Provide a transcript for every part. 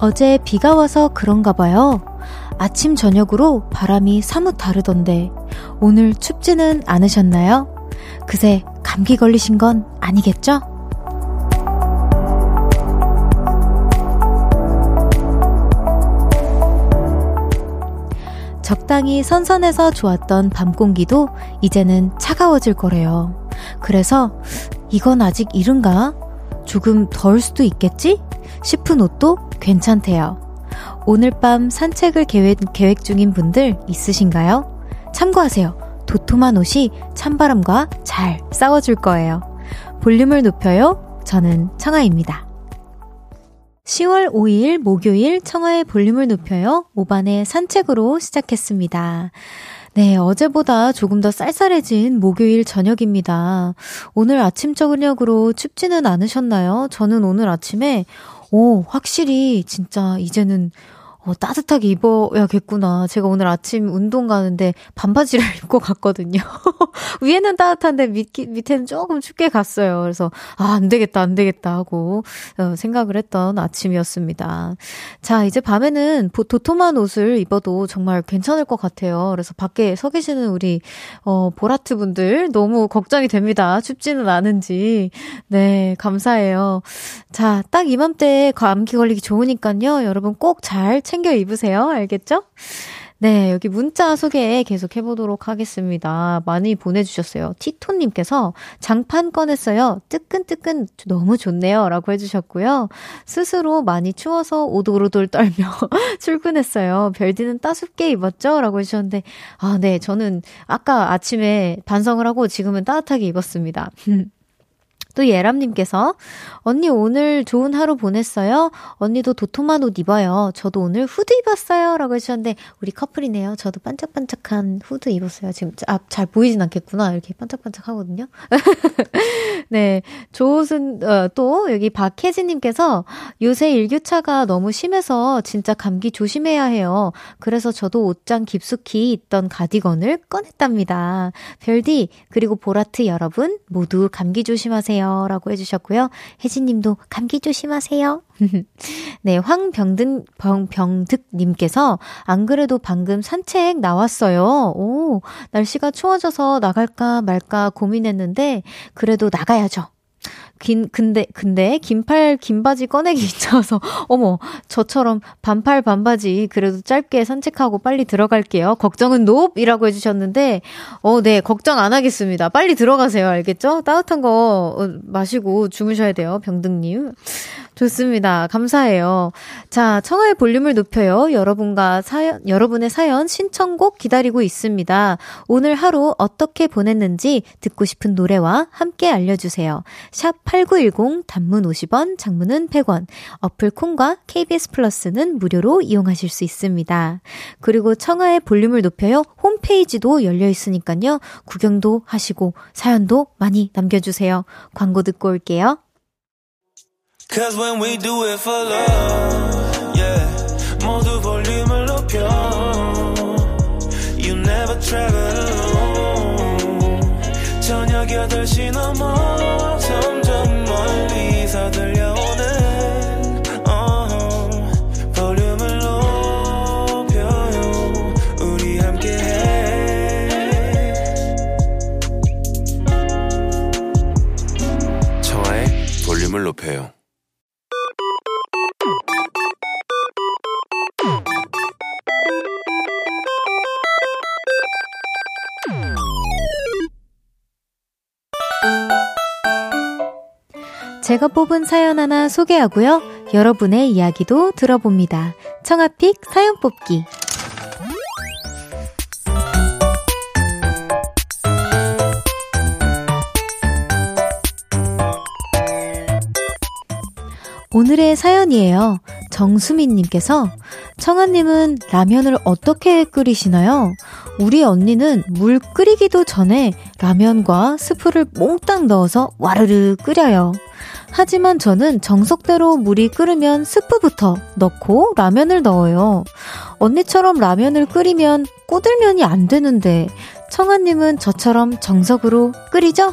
어제 비가 와서 그런가 봐요. 아침, 저녁으로 바람이 사뭇 다르던데, 오늘 춥지는 않으셨나요? 그새 감기 걸리신 건 아니겠죠? 적당히 선선해서 좋았던 밤 공기도 이제는 차가워질 거래요. 그래서 이건 아직 이른가? 조금 더울 수도 있겠지? 싶은 옷도 괜찮대요. 오늘 밤 산책을 계획, 계획 중인 분들 있으신가요? 참고하세요. 도톰한 옷이 찬바람과 잘 싸워줄 거예요. 볼륨을 높여요. 저는 청아입니다. 10월 5일 목요일 청하의 볼륨을 높여요. 5반의 산책으로 시작했습니다. 네, 어제보다 조금 더 쌀쌀해진 목요일 저녁입니다. 오늘 아침 저녁으로 춥지는 않으셨나요? 저는 오늘 아침에, 오, 확실히 진짜 이제는 어, 따뜻하게 입어야겠구나. 제가 오늘 아침 운동 가는데 반바지를 입고 갔거든요. 위에는 따뜻한데 밑, 밑에는 조금 춥게 갔어요. 그래서, 아, 안 되겠다, 안 되겠다 하고, 어, 생각을 했던 아침이었습니다. 자, 이제 밤에는 도톰한 옷을 입어도 정말 괜찮을 것 같아요. 그래서 밖에 서 계시는 우리, 어, 보라트 분들 너무 걱정이 됩니다. 춥지는 않은지. 네, 감사해요. 자, 딱 이맘때 감기 걸리기 좋으니까요. 여러분 꼭잘 챙겨 입으세요. 알겠죠? 네, 여기 문자 소개 계속 해보도록 하겠습니다. 많이 보내주셨어요. 티토님께서 장판 꺼냈어요. 뜨끈뜨끈 너무 좋네요. 라고 해주셨고요. 스스로 많이 추워서 오돌오돌 떨며 출근했어요. 별디는 따숩게 입었죠? 라고 해주셨는데, 아, 네, 저는 아까 아침에 반성을 하고 지금은 따뜻하게 입었습니다. 또 예람님께서 언니 오늘 좋은 하루 보냈어요? 언니도 도톰한 옷 입어요. 저도 오늘 후드 입었어요. 라고 해주셨는데 우리 커플이네요. 저도 반짝반짝한 후드 입었어요. 지금 아, 잘 보이진 않겠구나. 이렇게 반짝반짝 하거든요. 네. 조은 어, 또 여기 박혜진님께서 요새 일교차가 너무 심해서 진짜 감기 조심해야 해요. 그래서 저도 옷장 깊숙이 있던 가디건을 꺼냈답니다. 별디 그리고 보라트 여러분 모두 감기 조심하세요. 조심하세요. 라고 해주셨고요. 혜진님도 감기 조심하세요. 네, 황병든, 병, 병득님께서 안 그래도 방금 산책 나왔어요. 오, 날씨가 추워져서 나갈까 말까 고민했는데, 그래도 나가야죠. 긴, 근데, 근데, 긴팔, 긴 바지 꺼내기 있어서, 어머, 저처럼 반팔, 반바지, 그래도 짧게 산책하고 빨리 들어갈게요. 걱정은 높이라고 해주셨는데, 어, 네, 걱정 안 하겠습니다. 빨리 들어가세요. 알겠죠? 따뜻한 거 어, 마시고 주무셔야 돼요. 병등님. 좋습니다. 감사해요. 자, 청하의 볼륨을 높여요. 여러분과 사연, 여러분의 사연 신청곡 기다리고 있습니다. 오늘 하루 어떻게 보냈는지 듣고 싶은 노래와 함께 알려주세요. 샵 8910 단문 50원, 장문은 100원. 어플 콩과 KBS 플러스는 무료로 이용하실 수 있습니다. 그리고 청하의 볼륨을 높여요. 홈페이지도 열려 있으니까요. 구경도 하시고 사연도 많이 남겨주세요. 광고 듣고 올게요. Cause when we do it for love, yeah. 모두 볼륨을 높여. You never travel alone. 저녁 8시 넘어 제가 뽑은 사연 하나 소개하고요. 여러분의 이야기도 들어봅니다. 청아픽 사연 뽑기. 오늘의 사연이에요. 정수민님께서 청아님은 라면을 어떻게 끓이시나요? 우리 언니는 물 끓이기도 전에 라면과 스프를 몽땅 넣어서 와르르 끓여요. 하지만 저는 정석대로 물이 끓으면 스프부터 넣고 라면을 넣어요. 언니처럼 라면을 끓이면 꼬들면이 안 되는데 청아님은 저처럼 정석으로 끓이죠?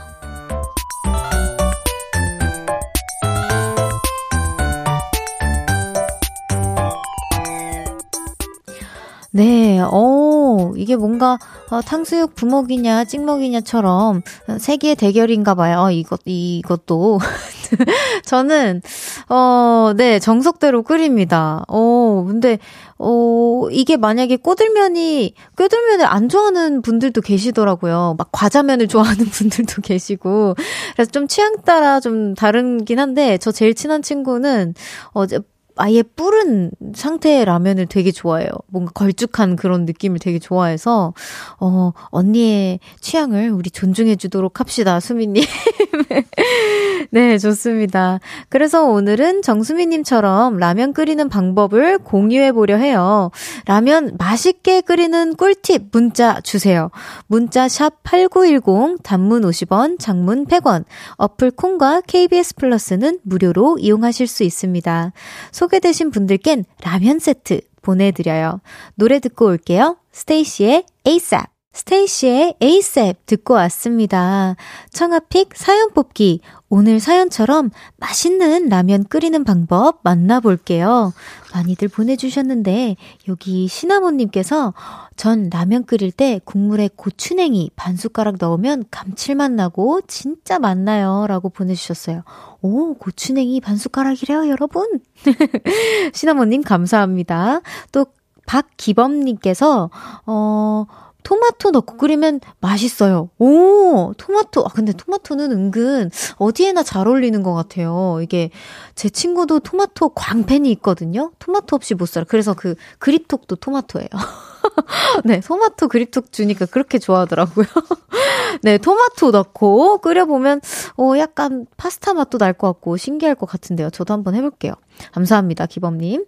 네, 어, 이게 뭔가, 어, 탕수육 부먹이냐, 찍먹이냐처럼, 세계의 대결인가 봐요. 어, 이것, 이것도. 저는, 어, 네, 정석대로 끓입니다. 어, 근데, 어, 이게 만약에 꼬들면이, 꼬들면을 안 좋아하는 분들도 계시더라고요. 막 과자면을 좋아하는 분들도 계시고. 그래서 좀 취향 따라 좀 다르긴 한데, 저 제일 친한 친구는, 어제, 아예 뿌른 상태의 라면을 되게 좋아해요. 뭔가 걸쭉한 그런 느낌을 되게 좋아해서, 어, 언니의 취향을 우리 존중해 주도록 합시다, 수미님. 네, 좋습니다. 그래서 오늘은 정수미님처럼 라면 끓이는 방법을 공유해 보려 해요. 라면 맛있게 끓이는 꿀팁 문자 주세요. 문자 샵 8910, 단문 50원, 장문 100원, 어플 콩과 KBS 플러스는 무료로 이용하실 수 있습니다. 소개되신 분들께는 라면 세트 보내드려요. 노래 듣고 올게요. 스테이시의 ASAP. 스테이시의 ASAP 듣고 왔습니다. 청하 pick 사연 뽑기. 오늘 사연처럼 맛있는 라면 끓이는 방법 만나볼게요. 많이들 보내주셨는데, 여기 시나몬님께서 전 라면 끓일 때 국물에 고추냉이 반 숟가락 넣으면 감칠맛 나고 진짜 맛나요. 라고 보내주셨어요. 오, 고추냉이 반 숟가락이래요, 여러분. 시나몬님 감사합니다. 또 박기범님께서, 어, 토마토 넣고 끓이면 맛있어요. 오, 토마토. 아, 근데 토마토는 은근 어디에나 잘 어울리는 것 같아요. 이게 제 친구도 토마토 광팬이 있거든요. 토마토 없이 못 살아. 그래서 그 그립톡도 토마토예요. 네, 토마토 그립톡 주니까 그렇게 좋아하더라고요. 네, 토마토 넣고 끓여보면, 어, 약간 파스타 맛도 날 것 같고 신기할 것 같은데요. 저도 한번 해볼게요. 감사합니다, 기범님.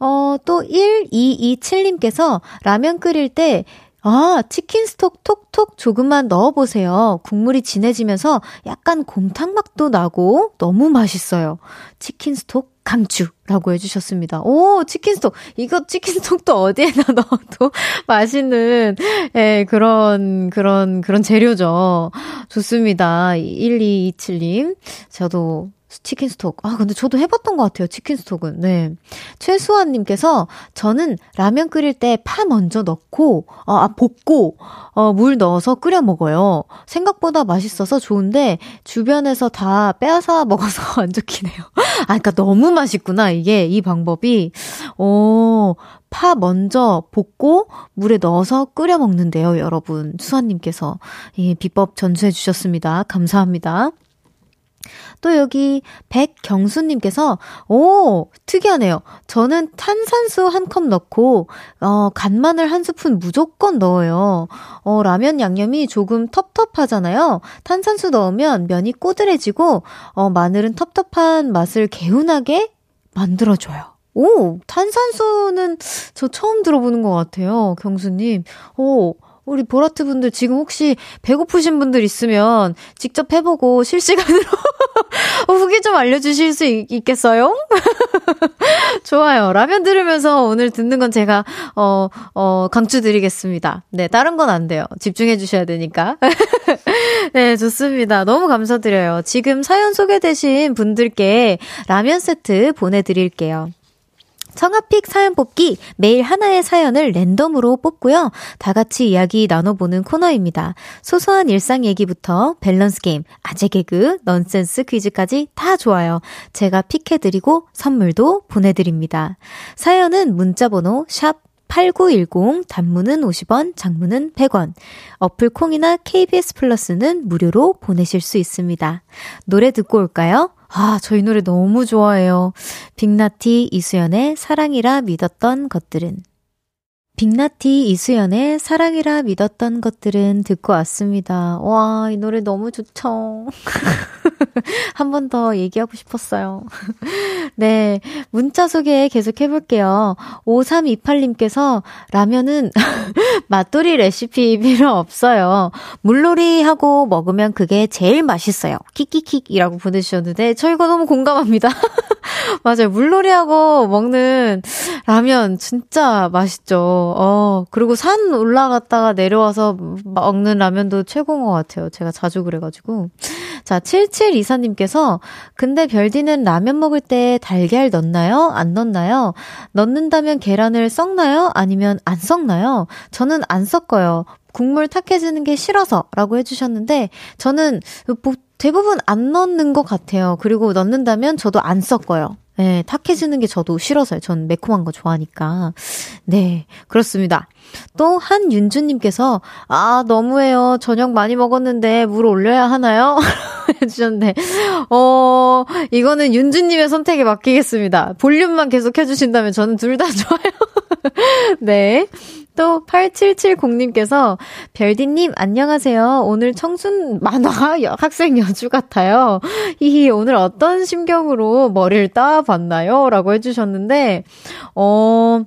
어, 또 1227님께서 라면 끓일 때 아, 치킨 스톡 톡톡 조금만 넣어보세요. 국물이 진해지면서 약간 곰탕 맛도 나고 너무 맛있어요. 치킨 스톡 강추라고 해주셨습니다. 오, 치킨 스톡. 이거 치킨 스톡도 어디에나 넣어도 맛있는, 예, 그런, 그런, 그런 재료죠. 좋습니다. 1227님. 저도 치킨 스톡. 아, 근데 저도 해봤던 것 같아요. 치킨 스톡은. 네. 최수환님께서 저는 라면 끓일 때 파 먼저 넣고, 어, 아, 볶고, 어, 물 넣어서 끓여 먹어요. 생각보다 맛있어서 좋은데, 주변에서 다 빼앗아 먹어서 안 좋긴 해요. 아, 그니까 너무 맛있구나. 이게, 이 방법이. 어, 파 먼저 볶고 물에 넣어서 끓여 먹는데요, 여러분. 수환님께서 이 비법 전수해 주셨습니다. 감사합니다. 또 여기 백경수님께서, 오, 특이하네요. 저는 탄산수 한 컵 넣고, 어, 간마늘 한 스푼 무조건 넣어요. 어, 라면 양념이 조금 텁텁하잖아요. 탄산수 넣으면 면이 꼬들해지고, 어, 마늘은 텁텁한 맛을 개운하게 만들어줘요. 오, 탄산수는 저 처음 들어보는 것 같아요. 경수님. 오, 우리 보라트 분들 지금 혹시 배고프신 분들 있으면 직접 해보고 실시간으로 후기 좀 알려주실 수 있, 겠어요 좋아요. 라면 들으면서 오늘 듣는 건 제가, 어, 어, 강추드리겠습니다. 네, 다른 건 안 돼요. 집중해 주셔야 되니까. 네, 좋습니다. 너무 감사드려요. 지금 사연 소개되신 분들께 라면 세트 보내드릴게요. 청하 pick 사연 뽑기 매일 하나의 사연을 랜덤으로 뽑고요. 다 같이 이야기 나눠보는 코너입니다. 소소한 일상 얘기부터 밸런스 게임, 아재 개그, 넌센스 퀴즈까지 다 좋아요. 제가 pick해드리고 선물도 보내드립니다. 사연은 문자번호 샵 8910 단문은 50원, 장문은 100원. 어플 콩이나 KBS 플러스는 무료로 보내실 수 있습니다. 노래 듣고 올까요? 아, 저희 노래 너무 좋아해요. 빅나티 이수연의 사랑이라 믿었던 것들은. 빅나티 이수연의 사랑이라 믿었던 것들은 듣고 왔습니다. 와, 이 노래 너무 좋죠. 한 번 더 얘기하고 싶었어요. 네. 문자 소개 계속 해볼게요. 5328님께서 라면은 맛돌이 레시피 필요 없어요. 물놀이 하고 먹으면 그게 제일 맛있어요. 킥킥킥이라고 보내주셨는데, 저 이거 너무 공감합니다. 맞아요. 물놀이하고 먹는 라면 진짜 맛있죠. 어, 그리고 산 올라갔다가 내려와서 먹는 라면도 최고인 것 같아요. 제가 자주 그래가지고. 자, 7724님께서, 근데 별디는 라면 먹을 때 달걀 넣나요? 안 넣나요? 넣는다면 계란을 썩나요? 아니면 안 썩나요? 저는 안 섞어요. 국물 탁해지는 게 싫어서 라고 해주셨는데, 저는 뭐 대부분 안 넣는 것 같아요. 그리고 넣는다면 저도 안 섞어요. 네, 탁해지는 게 저도 싫어서요. 전 매콤한 거 좋아하니까. 네, 그렇습니다. 또 한윤주님께서 아 너무해요. 저녁 많이 먹었는데 물 올려야 하나요? 해주셨는데 어 이거는 윤주님의 선택에 맡기겠습니다. 볼륨만 계속 해주신다면 저는 둘 다 좋아요. 네. 또 8770님께서 별디님 안녕하세요. 오늘 청순 만화 학생 여주 같아요. 히히 오늘 어떤 심경으로 머리를 따봤나요? 라고 해주셨는데 어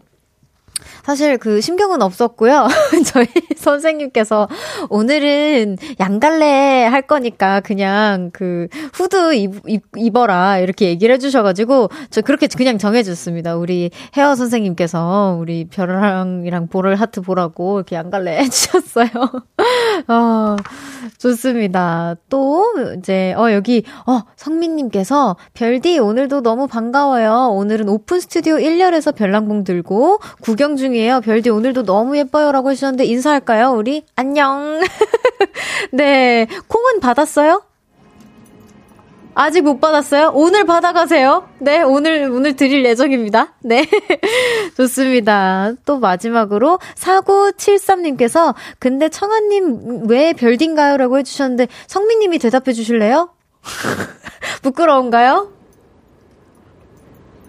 사실 그 심경은 없었고요. 저희 선생님께서 오늘은 양갈래 할 거니까 그냥 그 후드 입, 입, 입어라 이렇게 얘기를 해주셔가지고 저 그렇게 그냥 정해줬습니다. 우리 헤어 선생님께서 우리 별랑이랑 보를 하트 보라고 이렇게 양갈래 해주셨어요. 어, 좋습니다. 또 이제 어 여기 어 성민님께서 별디 오늘도 너무 반가워요. 오늘은 오픈 스튜디오 1열에서 별랑봉 들고 구경 중 중이에요. 별디 오늘도 너무 예뻐요라고 하셨는데 인사할까요? 우리 안녕. 네, 콩은 받았어요? 아직 못 받았어요? 오늘 받아가세요. 네, 오늘, 오늘 드릴 예정입니다. 네. 좋습니다. 또 마지막으로 4973님께서, 근데 청아님 왜 별딘가요? 라고 해주셨는데, 성민님이 대답해 주실래요? 부끄러운가요?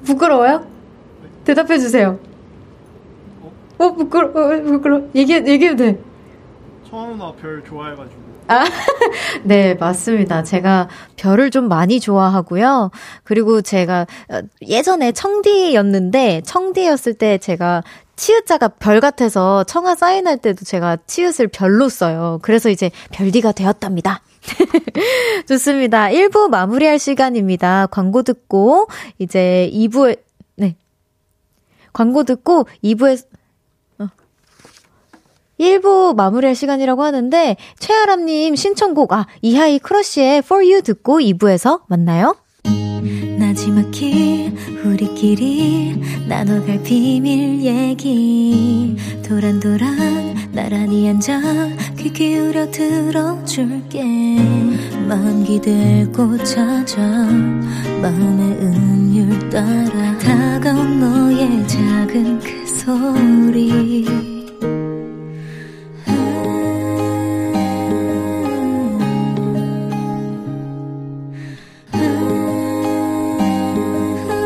부끄러워요? 대답해 주세요. 어, 부끄러, 워 어, 부끄러. 워 얘기, 얘기해도 돼. 청아 누나 별 좋아해가지고. 아, 네, 맞습니다. 제가 별을 좀 많이 좋아하고요. 그리고 제가 어, 예전에 청디였는데, 청디였을 때 제가 치읓자가 별 같아서 청아 사인할 때도 제가 치읓을 별로 써요. 그래서 이제 별디가 되었답니다. 좋습니다. 1부 마무리할 시간입니다. 광고 듣고, 이제 2부에, 네. 광고 듣고 2부에, 1부 마무리할 시간이라고 하는데 최아람님 신청곡 아 이하이 크러쉬의 For You 듣고 2부에서 만나요. 나지막히 우리끼리 나눠갈 비밀 얘기. 도란도란 나란히 앉아 귀 기울여 들어줄게. 마음 기대고 찾아 마음의 음율 따라 다가온 너의 작은 그 소리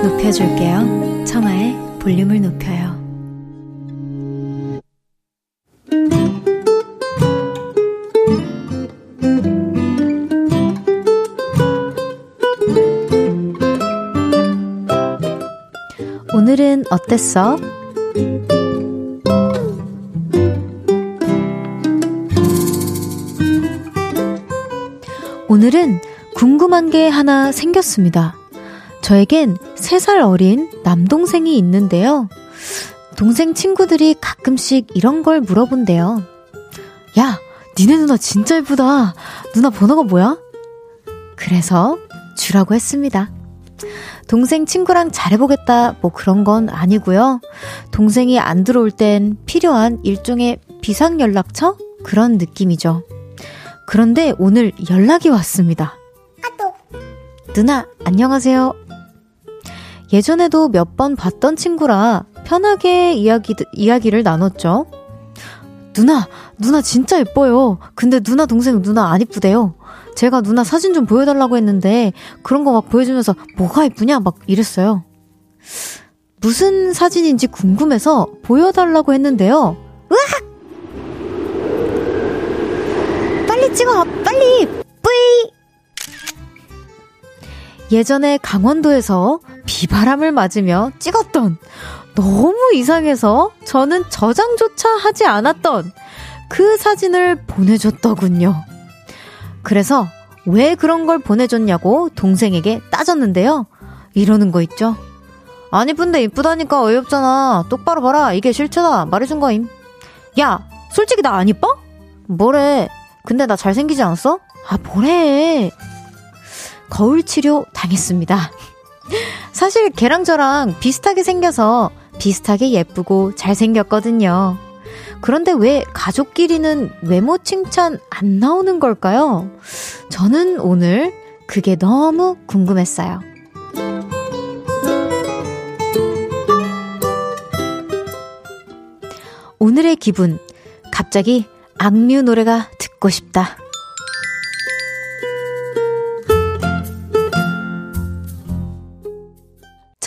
높여줄게요. 청하의 볼륨을 높여요. 오늘은 어땠어? 오늘은 궁금한 게 하나 생겼습니다. 저에겐 3살 어린 남동생이 있는데요. 동생 친구들이 가끔씩 이런 걸 물어본대요. 야, 니네 누나 진짜 예쁘다. 누나 번호가 뭐야? 그래서 주라고 했습니다. 동생 친구랑 잘해보겠다, 뭐 그런 건 아니고요. 동생이 안 들어올 땐 필요한 일종의 비상 연락처? 그런 느낌이죠. 그런데 오늘 연락이 왔습니다. 누나, 안녕하세요. 예전에도 몇 번 봤던 친구라 편하게 이야기, 이야기를 나눴죠. 누나, 누나 진짜 예뻐요. 근데 누나 동생 누나 안 이쁘대요. 제가 누나 사진 좀 보여달라고 했는데 그런 거 막 보여주면서 뭐가 이쁘냐 막 이랬어요. 무슨 사진인지 궁금해서 보여달라고 했는데요. 으악! 빨리 찍어! 빨리! 예전에 강원도에서 비바람을 맞으며 찍었던 너무 이상해서 저는 저장조차 하지 않았던 그 사진을 보내줬더군요. 그래서 왜 그런 걸 보내줬냐고 동생에게 따졌는데요. 이러는 거 있죠? 안 이쁜데 이쁘다니까 어이없잖아. 똑바로 봐라. 이게 실체다. 말해준 거임. 야, 솔직히 나 안 이뻐? 뭐래. 근데 나 잘생기지 않았어? 아, 뭐래. 거울 치료 당했습니다. 사실 걔랑 저랑 비슷하게 생겨서 비슷하게 예쁘고 잘생겼거든요. 그런데 왜 가족끼리는 외모 칭찬 안 나오는 걸까요? 저는 오늘 그게 너무 궁금했어요. 오늘의 기분. 갑자기 악뮤 노래가 듣고 싶다.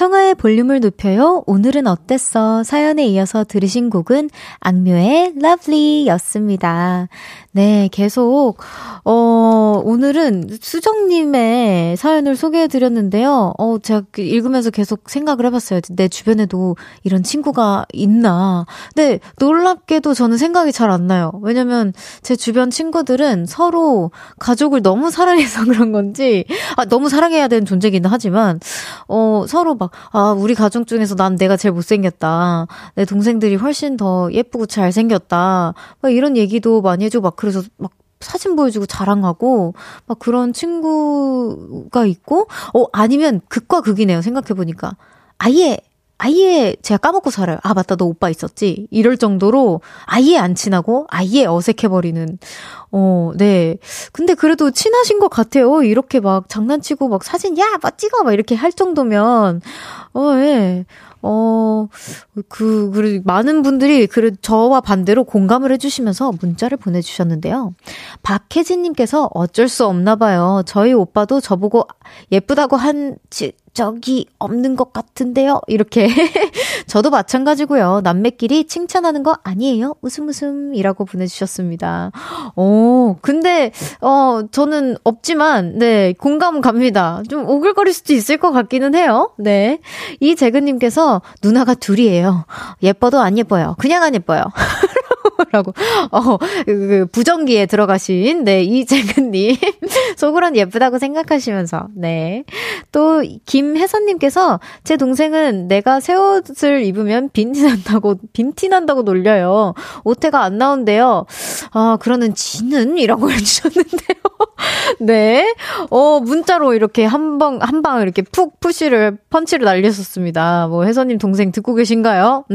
청하의 볼륨을 높여요. 오늘은 어땠어? 사연에 이어서 들으신 곡은 악뮤의 Lovely 였습니다. 네, 계속, 어, 오늘은 수정님의 사연을 소개해 드렸는데요. 어, 제가 그 읽으면서 계속 생각을 해봤어요. 내 주변에도 이런 친구가 있나. 근데 놀랍게도 저는 생각이 잘 안 나요. 왜냐면 제 주변 친구들은 서로 가족을 너무 사랑해서 그런 건지, 아, 너무 사랑해야 되는 존재기는 하지만, 어, 서로 막, 아, 우리 가족 중에서 난 내가 제일 못생겼다. 내 동생들이 훨씬 더 예쁘고 잘생겼다. 막 이런 얘기도 많이 해주고 막 그래서 막 사진 보여주고 자랑하고 막 그런 친구가 있고 어 아니면 극과 극이네요 생각해 보니까 아예 아예 제가 까먹고 살아요. 아, 맞다, 너 오빠 있었지? 이럴 정도로 아예 안 친하고 아예 어색해 버리는, 어, 네. 근데 그래도 친하신 것 같아요. 이렇게 막 장난치고 막 사진, 야, 막 찍어! 막 이렇게 할 정도면, 어, 예. 어, 그, 그, 많은 분들이 그, 저와 반대로 공감을 해주시면서 문자를 보내주셨는데요. 박혜진님께서 어쩔 수 없나 봐요. 저희 오빠도 저보고 예쁘다고 한, 적이 없는 것 같은데요? 이렇게. 저도 마찬가지고요. 남매끼리 칭찬하는 거 아니에요? 웃음 웃음이라고 보내주셨습니다. 어, 근데, 어, 저는 없지만, 네, 공감 갑니다. 좀 오글거릴 수도 있을 것 같기는 해요. 네. 이재근님께서 누나가 둘이에요. 예뻐도 안 예뻐요. 그냥 안 예뻐요. 라고, 어, 그, 그 부정기에 들어가신, 네, 이재근님. 속으론 예쁘다고 생각하시면서, 네. 또, 김혜선님께서, 제 동생은 내가 새 옷을 입으면 빈티 난다고, 빈티 난다고 놀려요. 오태가 안 나온대요. 아, 그러는 지는? 이라고 해주셨는데요. 네. 어, 문자로 이렇게 한 방, 한 방 이렇게 푹 푸시를, 펀치를 날렸었습니다. 뭐, 혜선님 동생 듣고 계신가요?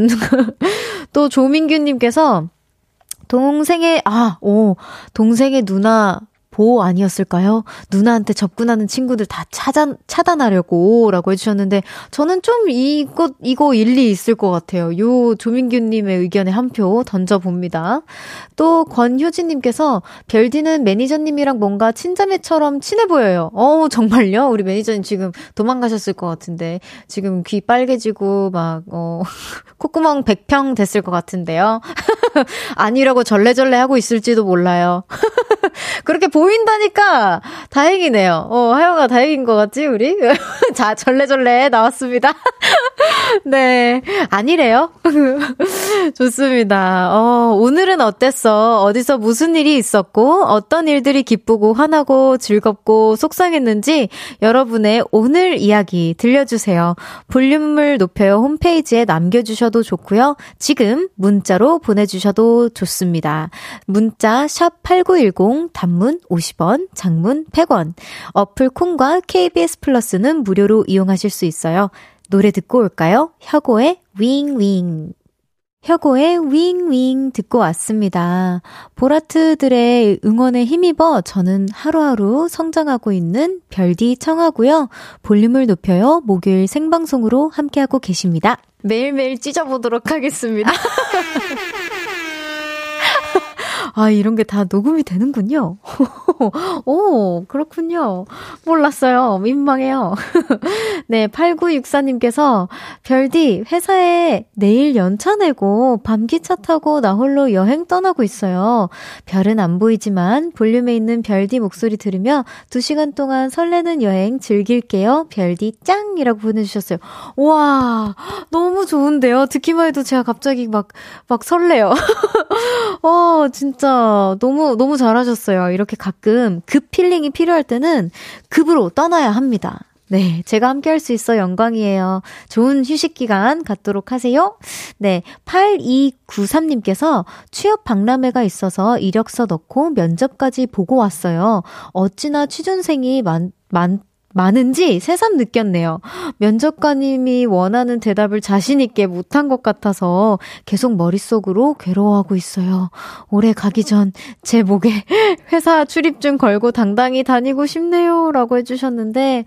또 조민규님께서 동생의, 아, 오, 동생의 누나 보호 아니었을까요? 누나한테 접근하는 친구들 다 차단, 차단하려고 라고 해주셨는데, 저는 좀 이거, 이거 일리 있을 것 같아요. 요 조민규님의 의견에 한 표 던져봅니다. 또 권효진님께서, 별디는 매니저님이랑 뭔가 친자매처럼 친해 보여요. 어 정말요? 우리 매니저님 지금 도망가셨을 것 같은데, 지금 귀 빨개지고, 막, 어, 콧구멍 100평 됐을 것 같은데요. 아니라고 절레절레 하고 있을지도 몰라요. 그렇게 보인다니까 다행이네요. 어, 하영아 다행인 것 같지, 우리? 자, 절레절레 나왔습니다. 네. 아니래요? 좋습니다. 어, 오늘은 어땠어? 어디서 무슨 일이 있었고, 어떤 일들이 기쁘고, 화나고, 즐겁고, 속상했는지 여러분의 오늘 이야기 들려주세요. 볼륨을 높여요 홈페이지에 남겨주셔도 좋고요. 지금 문자로 보내주셔도 좋습니다. 문자 샵 8910 단문 50원, 장문 100원. 어플 콩과 KBS 플러스는 무료로 이용하실 수 있어요. 노래 듣고 올까요? 혁오의 윙윙. 혁오의 윙윙 듣고 왔습니다. 보라트들의 응원에 힘입어 저는 하루하루 성장하고 있는 별디 청하고요. 볼륨을 높여요. 목요일 생방송으로 함께하고 계십니다. 매일매일 찢어보도록 하겠습니다. 아, 이런 게 다 녹음이 되는군요. 오, 그렇군요. 몰랐어요. 민망해요. 네, 8964님께서, 별디, 회사에 내일 연차 내고 밤기차 타고 나 홀로 여행 떠나고 있어요. 별은 안 보이지만 볼륨에 있는 별디 목소리 들으며 2시간 동안 설레는 여행 즐길게요. 별디 짱! 이라고 보내주셨어요. 와, 너무 좋은데요? 듣기만 해도 제가 갑자기 막, 막 설레요. 어, 진짜 너무, 너무 잘하셨어요. 이렇게 가끔 급 힐링이 필요할 때는 급으로 떠나야 합니다. 네, 제가 함께 할 수 있어 영광이에요. 좋은 휴식 기간 갖도록 하세요. 네, 8293님께서 취업 박람회가 있어서 이력서 넣고 면접까지 보고 왔어요. 어찌나 취준생이 많, 많, 많은지 새삼 느꼈네요. 면접관님이 원하는 대답을 자신있게 못한 것 같아서 계속 머릿속으로 괴로워하고 있어요. 올해 가기 전 제 목에 회사 출입증 걸고 당당히 다니고 싶네요. 라고 해주셨는데,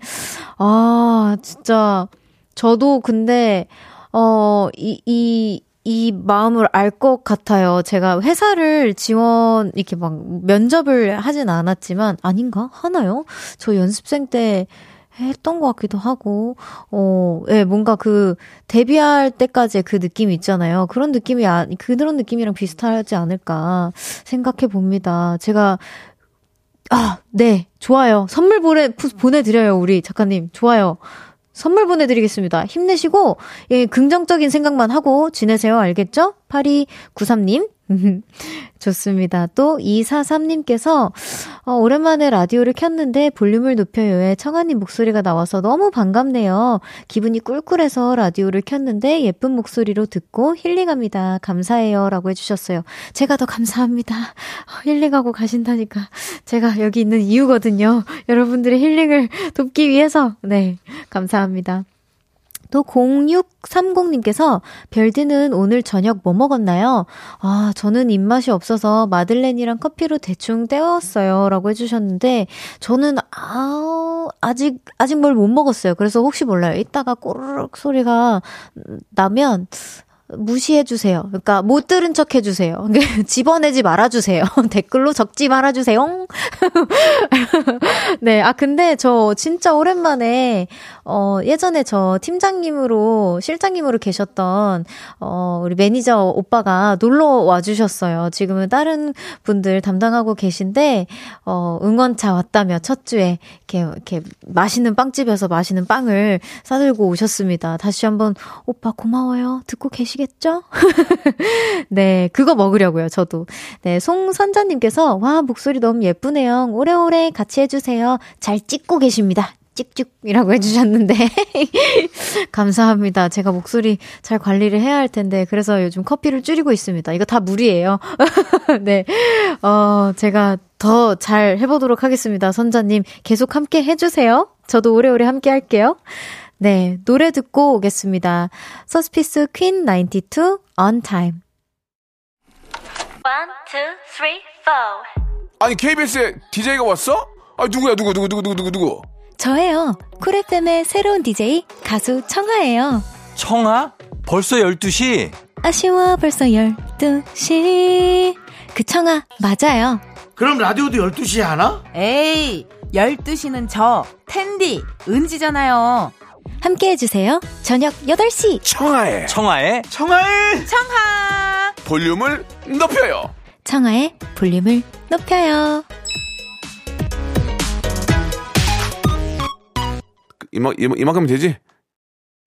아, 진짜, 저도 근데, 어, 이, 이, 이 마음을 알 것 같아요. 제가 회사를 지원, 이렇게 막 면접을 하진 않았지만, 아닌가? 하나요? 저 연습생 때 했던 것 같기도 하고, 어, 예, 뭔가 그, 데뷔할 때까지의 그 느낌이 있잖아요. 그런 느낌이, 아, 그런 느낌이랑 비슷하지 않을까 생각해 봅니다. 제가, 아, 네, 좋아요. 선물 보내, 보내드려요, 우리 작가님. 좋아요. 선물 보내드리겠습니다. 힘내시고, 예, 긍정적인 생각만 하고 지내세요. 알겠죠? 8293님. 좋습니다. 또 243님께서 어, 오랜만에 라디오를 켰는데 볼륨을 높여요에 청아님 목소리가 나와서 너무 반갑네요. 기분이 꿀꿀해서 라디오를 켰는데 예쁜 목소리로 듣고 힐링합니다. 감사해요. 라고 해주셨어요. 제가 더 감사합니다. 어, 힐링하고 가신다니까 제가 여기 있는 이유거든요. 여러분들의 힐링을 돕기 위해서. 네. 감사합니다. 또 0630님께서 별디는 오늘 저녁 뭐 먹었나요? 아, 저는 입맛이 없어서 마들렌이랑 커피로 대충 때웠어요. 라고 해주셨는데, 저는, 아, 아직, 아직 뭘 못 먹었어요. 그래서 혹시 몰라요. 이따가 꼬르륵 소리가 나면, 무시해주세요. 그러니까 못 들은 척 해주세요. 집어내지 말아주세요. 댓글로 적지 말아주세요. 네, 아 근데 저 진짜 오랜만에 어 예전에 저 팀장님으로 실장님으로 계셨던 어 우리 매니저 오빠가 놀러 와주셨어요. 지금은 다른 분들 담당하고 계신데 어 응원차 왔다며 첫 주에 이렇게 이렇게 맛있는 빵집에서 맛있는 빵을 싸들고 오셨습니다. 다시 한번 오빠 고마워요. 듣고 계시. 아시겠죠? 네, 그거 먹으려고요, 저도. 네, 송선자님께서, 와, 목소리 너무 예쁘네요. 오래오래 같이 해주세요. 잘 찍고 계십니다. 찍찍이라고 해주셨는데. 감사합니다. 제가 목소리 잘 관리를 해야 할 텐데, 그래서 요즘 커피를 줄이고 있습니다. 이거 다 무리예요. 네. 어, 제가 더 잘 해보도록 하겠습니다. 선자님, 계속 함께 해주세요. 저도 오래오래 함께 할게요. 네, 노래 듣고 오겠습니다. 서스피스 퀸 92 On Time. 1, 2, 3, 4. 아니 KBS에 DJ가 왔어? 아 누구야 누구 누구 누구 누구 누구 누구? 저예요. 쿨FM의 새로운 DJ 가수 청아예요. 청아? 벌써 12시? 아쉬워 벌써 12시. 그 청아 맞아요. 그럼 라디오도 12시에 하나? 에이 12시는 저 텐디 은지잖아요. 함께 해주세요. 저녁 8시. 청하의 청아의 청하의 청하 볼륨을 높여요. 청아의 볼륨을 높여요. 이만 이만 이만큼 되지?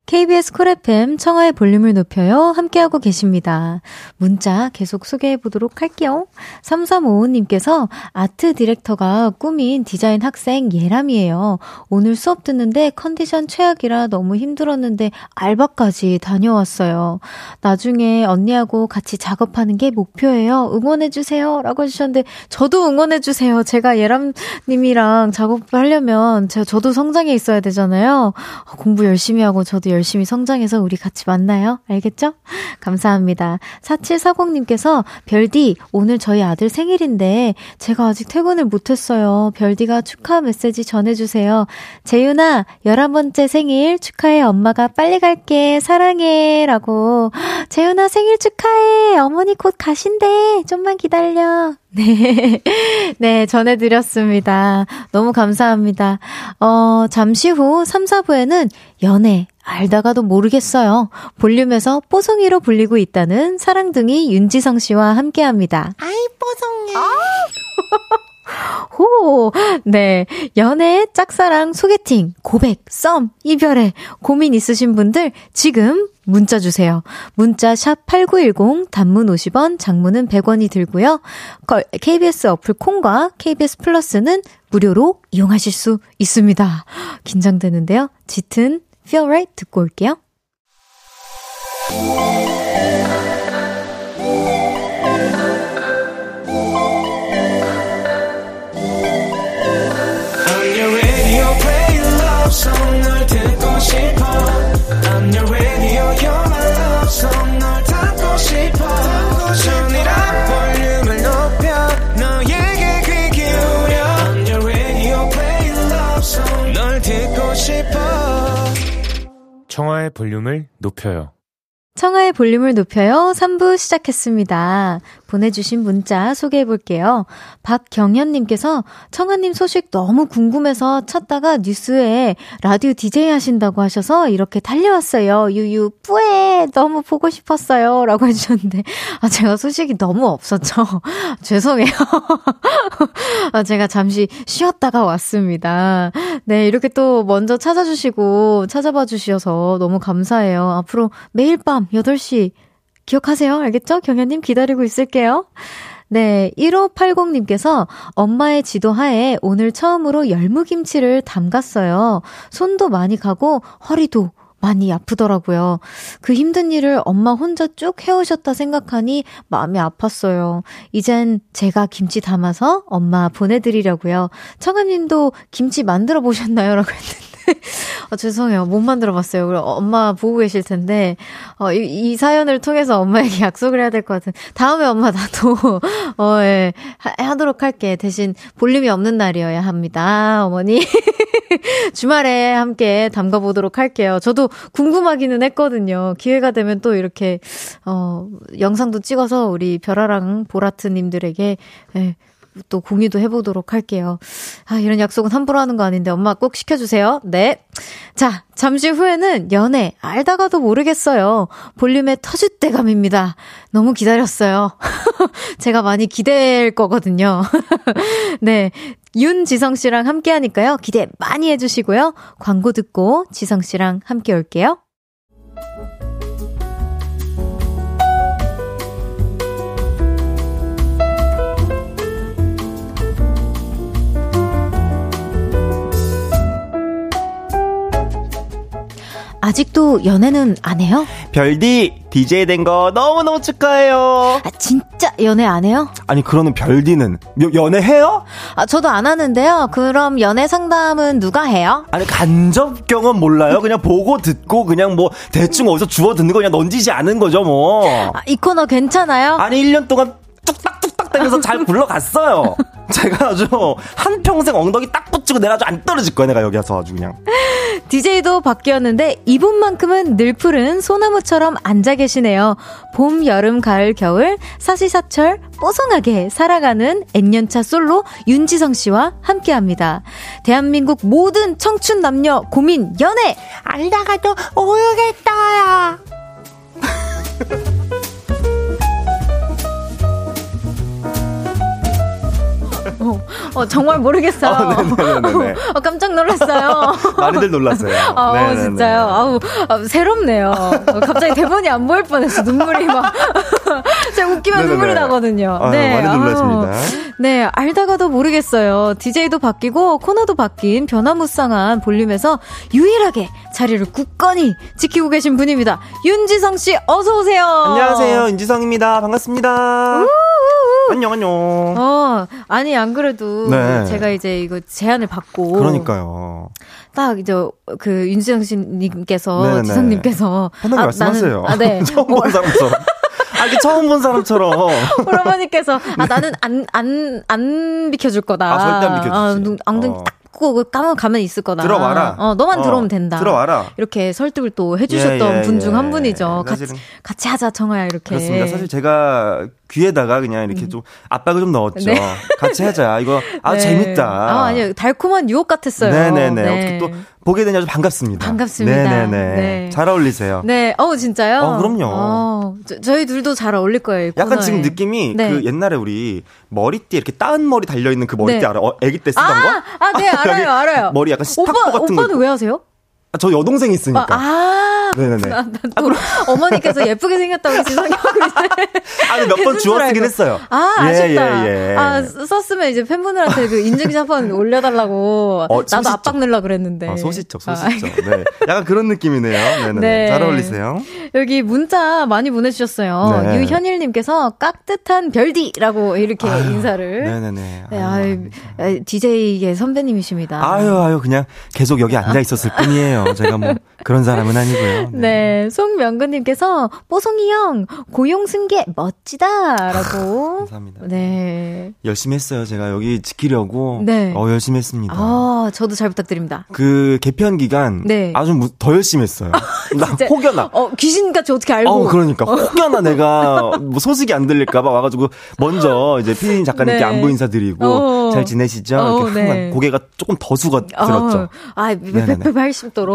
KBS 쿨 FM 청하의 볼륨을 높여요. 함께하고 계십니다. 문자 계속 소개해 보도록 할게요. 3355님께서 아트 디렉터가 꿈인 디자인 학생 예람이에요. 오늘 수업 듣는데 컨디션 최악이라 너무 힘들었는데 알바까지 다녀왔어요. 나중에 언니하고 같이 작업하는 게 목표예요. 응원해주세요. 라고 해주셨는데 저도 응원해주세요. 제가 예람님이랑 작업하려면 제가 저도 성장해 있어야 되잖아요. 공부 열심히 하고 저도 열심히 성장해서 우리 같이 만나요. 알겠죠? 감사합니다. 4740님께서 별디, 오늘 저희 아들 생일인데 제가 아직 퇴근을 못했어요. 별디가 축하 메시지 전해주세요. 재윤아, 11번째 생일 축하해. 엄마가 빨리 갈게. 사랑해. 라고. 재윤아 생일 축하해. 어머니 곧 가신대. 좀만 기다려. 네. 네, 전해드렸습니다. 너무 감사합니다. 어, 잠시 후 3, 4부에는 연애, 알다가도 모르겠어요. 볼륨에서 뽀송이로 불리고 있다는 사랑둥이 윤지성 씨와 함께 합니다. 아이 뽀송해. 아! 호, 네. 연애, 짝사랑, 소개팅, 고백, 썸, 이별에 고민 있으신 분들 지금 문자 주세요. 문자 샵 8910 단문 50원, 장문은 100원이 들고요. KBS 어플 콩과 KBS 플러스는 무료로 이용하실 수 있습니다. 긴장되는데요. 짙은 Feel Right 듣고 올게요. 청하의 볼륨을 높여요. 청하의 볼륨을 높여요. 3부 시작했습니다. 보내주신 문자 소개해 볼게요. 박경현님께서 청하님 소식 너무 궁금해서 찾다가 뉴스에 라디오 DJ 하신다고 하셔서 이렇게 달려왔어요. 유유, 뿌에! 너무 보고 싶었어요. 라고 해주셨는데, 아, 제가 소식이 너무 없었죠. 죄송해요. 아, 제가 잠시 쉬었다가 왔습니다. 네, 이렇게 또 먼저 찾아주시고 찾아봐 주셔서 너무 감사해요. 앞으로 매일 밤 8시 기억하세요. 알겠죠? 경현님 기다리고 있을게요. 네, 1580님께서 엄마의 지도하에 오늘 처음으로 열무김치를 담갔어요. 손도 많이 가고 허리도 많이 아프더라고요. 그 힘든 일을 엄마 혼자 쭉 해오셨다 생각하니 마음이 아팠어요. 이젠 제가 김치 담아서 엄마 보내드리려고요. 청아님도 김치 만들어 보셨나요? 라고 했는데. 어, 죄송해요. 못 만들어 봤어요. 그럼 엄마 보고 계실 텐데, 어, 이, 이 사연을 통해서 엄마에게 약속을 해야 될 것 같은. 다음에 엄마 나도, 어, 예, 하, 하도록 할게. 대신 볼륨이 없는 날이어야 합니다. 어머니. 주말에 함께 담가 보도록 할게요. 저도 궁금하기는 했거든요. 기회가 되면 또 이렇게, 어, 영상도 찍어서 우리 별아랑 보라트님들에게, 예, 또 공유도 해보도록 할게요. 아, 이런 약속은 함부로 하는 거 아닌데 엄마 꼭 시켜주세요. 네. 자, 잠시 후에는 연애 알다가도 모르겠어요. 볼륨의 터줏대감입니다. 너무 기다렸어요. 제가 많이 기댈 거거든요. 네. 윤지성 씨랑 함께 하니까요. 기대 많이 해주시고요. 광고 듣고 지성 씨랑 함께 올게요. 아직도 연애는 안 해요? 별디 DJ 된 거 너무너무 축하해요. 아, 진짜 연애 안 해요? 아니 그러는 별디는 여- 연애해요? 아, 저도 안 하는데요. 그럼 연애 상담은 누가 해요? 아니 간접 경험 몰라요? 그냥 보고 듣고 그냥 뭐 대충 어디서 주워 듣는 거 그냥 넌지지 않은 거죠 뭐. 아, 이 코너 괜찮아요? 아니 1년 동안 뚝딱뚝딱 되면서 잘 굴러갔어요. 제가 아주 한평생 엉덩이 딱 붙이고 내가 아주 안 떨어질 거야 내가 여기 와서 아주 그냥. DJ도 바뀌었는데 이분만큼은 늘 푸른 소나무처럼 앉아 계시네요. 봄, 여름, 가을, 겨울 사시사철 뽀송하게 살아가는 N년차 솔로 윤지성 씨와 함께 합니다. 대한민국 모든 청춘 남녀 고민 연애 알다가도 모르겠다. 어, 어, 정말 모르겠어요. 어, 네네네네. 어, 깜짝 놀랐어요. 많이들 놀랐어요. 아, 네네네. 진짜요? 아우, 아, 새롭네요. 어, 갑자기 대본이 안 보일 뻔했어. 눈물이 막. 제가 웃기면 네네네. 눈물이 나거든요. 아유, 많이 아우. 놀랐습니다. 네, 알다가도 모르겠어요. DJ도 바뀌고 코너도 바뀐 변화무쌍한 볼륨에서 유일하게 자리를 굳건히 지키고 계신 분입니다. 윤지성 씨, 어서 오세요. 안녕하세요 인지성입니다 반갑습니다. 안녕 안녕. 어, 아니, 안 그래도 네. 제가 이제 이거 제안을 받고. 그러니까요. 딱 이제 그 윤지성 씨님께서 네네. 지성님께서 편하게 말씀하세요. 아, 네. 처음 본 사람처럼. 아, 이게 처음 본 사람처럼. 오라버니께서 아 나는 안 안 안 비켜줄 거다. 아, 절대 안 비켜주지. 아, 눈- 엉덩이 어. 딱 꽂고 까만 가면 있을 거다. 들어와라. 어 너만 어, 들어오면 된다. 들어와라. 이렇게 설득을 또 해주셨던 예, 예, 분중한 예. 분이죠. 같이 같이 하자 청아야 이렇게. 그렇습니다. 사실 제가 귀에다가 그냥 이렇게 좀 압박을 좀 넣었죠. 네. 같이 하자. 이거 아 네. 재밌다. 아 아니요 달콤한 유혹 같았어요. 네네네. 네. 어떻게 또 보게 되니 아주 반갑습니다. 반갑습니다. 네네네. 네. 잘 어울리세요. 네, 어 진짜요? 어, 그럼요. 어, 저, 희 둘도 잘 어울릴 거예요. 이 약간. 지금 느낌이 네. 그 옛날에 우리 머리띠 이렇게 따은 머리 달려 있는 그 머리띠 네. 알아? 어, 아기 때 쓰던 거? 아, 네, 알아요, 알아요. 머리 약간 시타코 오빠, 같은 오빠는 거. 왜 하세요? 아, 저 여동생 있으니까. 아, 네네네. 난또 어머니께서 예쁘게 생겼다고 이제. 아니, 몇번 주워쓰긴 했어요. 아, 예, 아쉽다. 예, 예. 아, 썼으면 이제 팬분들한테 그 인증샷 한번 올려달라고. 어, 나도. 압박 넣으려 그랬는데. 아, 소시적, 아, 소시적. 네. 약간 그런 느낌이네요. 네네. 네. 잘 어울리세요. 여기 문자 많이 보내주셨어요. 네. 유현일님께서 깍듯한 별디라고 이렇게 아유, 인사를. 네네네. 네, 아유, 아유, DJ의 선배님이십니다. 아유, 아유, 그냥 계속 여기 앉아 있었을 뿐이에요. 제가 뭐 그런 사람은 아니고요. 네, 송명근님께서 뽀송이 형 고용 승계 멋지다라고. 감사합니다. 네. 열심히 했어요. 제가 여기 지키려고. 네. 어, 열심히 했습니다. 아, 저도 잘 부탁드립니다. 그 개편 기간 네. 아주 무- 더 열심히 했어요. 나 진짜. 혹여나. 어, 귀신같이 어떻게 알고. 어, 그러니까. 혹여나 내가 뭐 소식이 안 들릴까봐 와가지고 먼저 이제 피디님 작가님께 네. 안부 인사드리고 어. 잘 지내시죠? 어, 이렇게 항상 네. 고개가 조금 더 숙어 들었죠. 어, 아, 네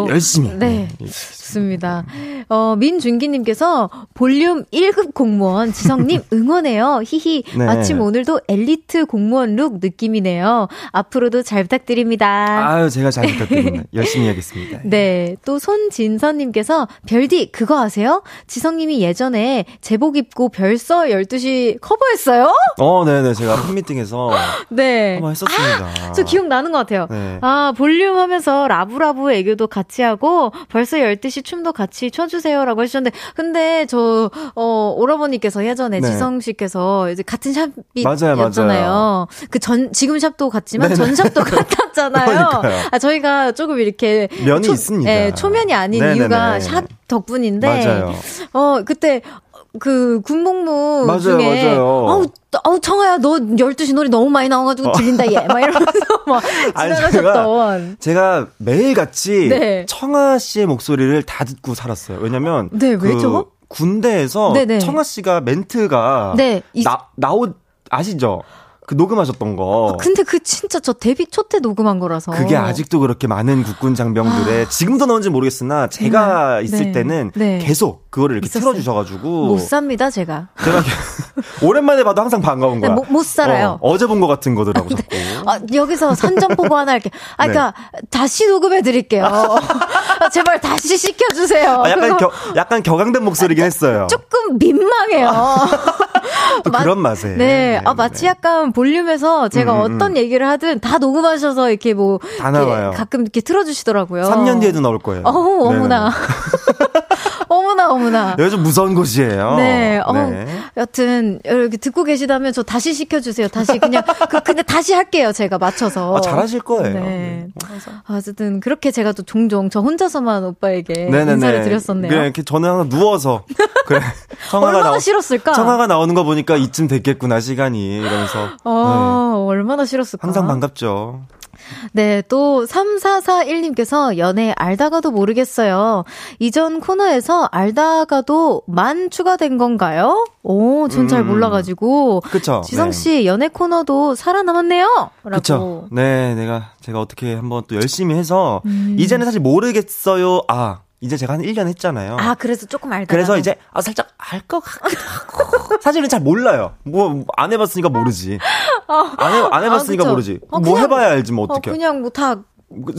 180도로. 열심히. 네. 좋습니다. 어, 민준기님께서 볼륨 1급 공무원 지성님 응원해요. 히히. 네. 마침 오늘도 엘리트 공무원 룩 느낌이네요. 앞으로도 잘 부탁드립니다. 아유, 제가 잘 부탁드립니다. 열심히 하겠습니다. 네. 또 손진선님께서 별디 그거 아세요? 지성님이 예전에 제복 입고 별서 12시 커버했어요? 어, 네네. 제가 팬미팅에서 네. 한번 했었습니다. 저 기억나는 것 같아요. 네. 아, 볼륨 하면서 라브라브 애교도 같이 하고 벌써 12시 춤도 같이 춰주세요라고 해주셨는데 근데 저, 어, 오라버니께서 예전에 네. 지성 씨께서 이제 같은 맞아요, 샵이었잖아요. 그 전, 지금 샵도 같지만 네네. 전 샵도 같았잖아요. 그러니까요. 아, 저희가 조금 이렇게. 면이 있습니다. 예, 초면이 아닌 네네네. 이유가 샵 덕분인데. 맞아요. 어, 그때 그 군복무 맞아요, 중에 맞아요. 어우, 어우 청아야 너 12시 노래 너무 많이 나와 가지고 들린다 얘 막 이러면서 막 지나가셨던 제가 매일같이 네. 청아 씨의 목소리를 다 듣고 살았어요. 왜냐면 네, 그 왜죠? 군대에서 네네. 청아 씨가 멘트가 네, 이- 나 나오 아시죠? 그 녹음하셨던 거. 아, 근데 그 진짜 저 데뷔 초 때 녹음한 거라서 그게 아직도 그렇게 많은 국군 장병들의 지금도 나온지 모르겠으나 제가 네. 있을 네. 때는 네. 계속 그거를 이렇게 있었어요. 틀어주셔가지고 못 삽니다 제가 제가 오랜만에 봐도 항상 반가운 거야. 네, 못- 못 살아요. 어, 제본것 같은 거더라고 자꾸. 아, 여기서 선전포고 하나 할게. 아, 네. 그니까, 다시 녹음해 드릴게요. 아, 제발 다시 시켜주세요. 아, 약간 겨, 약간 격앙된 목소리긴 했어요. 조금 민망해요. 또 마- 그런 맛에. 네. 아, 마치 약간 볼륨에서 제가 음, 음, 어떤 얘기를 하든 다 녹음하셔서 이렇게 뭐. 다 나와요. 가끔 이렇게 틀어주시더라고요. 3년 뒤에도 나올 거예요. 어우, 어머나. 어머나, 어머나. 여기 좀 무서운 곳이에요. 네, 어, 네. 여튼, 이렇게 듣고 계시다면 저 다시 시켜주세요. 다시 그냥, 그, 그냥 다시 할게요. 제가 맞춰서. 아, 잘하실 거예요. 네. 어쨌든, 그렇게 제가 또 종종 저 혼자서만 오빠에게 인사를 드렸었네요. 그래, 이렇게 저는 항상 누워서. 그래. 얼마나 나오- 싫었을까? 청아가 나오는 거 보니까 이쯤 됐겠구나, 시간이. 이러면서. 어, 얼마나 싫었을까? 네. 항상 반갑죠. 네, 또 3441님께서 연애 알다가도 모르겠어요. 이전 코너에서 알다가도 만 추가된 건가요? 오, 전잘 음. 몰라가지고. 그쵸. 지성 네. 씨 연애 코너도 살아남았네요. 라고. 그쵸. 네, 내가, 제가 어떻게 한번 또 열심히 해서, 음. 이제는 사실 모르겠어요. 아, 이제 제가 한 1년 했잖아요. 아, 그래서 조금 알다. 그래서 이제, 아, 살짝 알 것 같기도 하고. 사실은 잘 몰라요. 뭐, 안 해봤으니까 모르지. 안, 해, 안 해봤으니까 아. 모르지. 어, 뭐 그냥- 해봐야 알지, 뭐 어, 어떡해. 그냥 뭐 다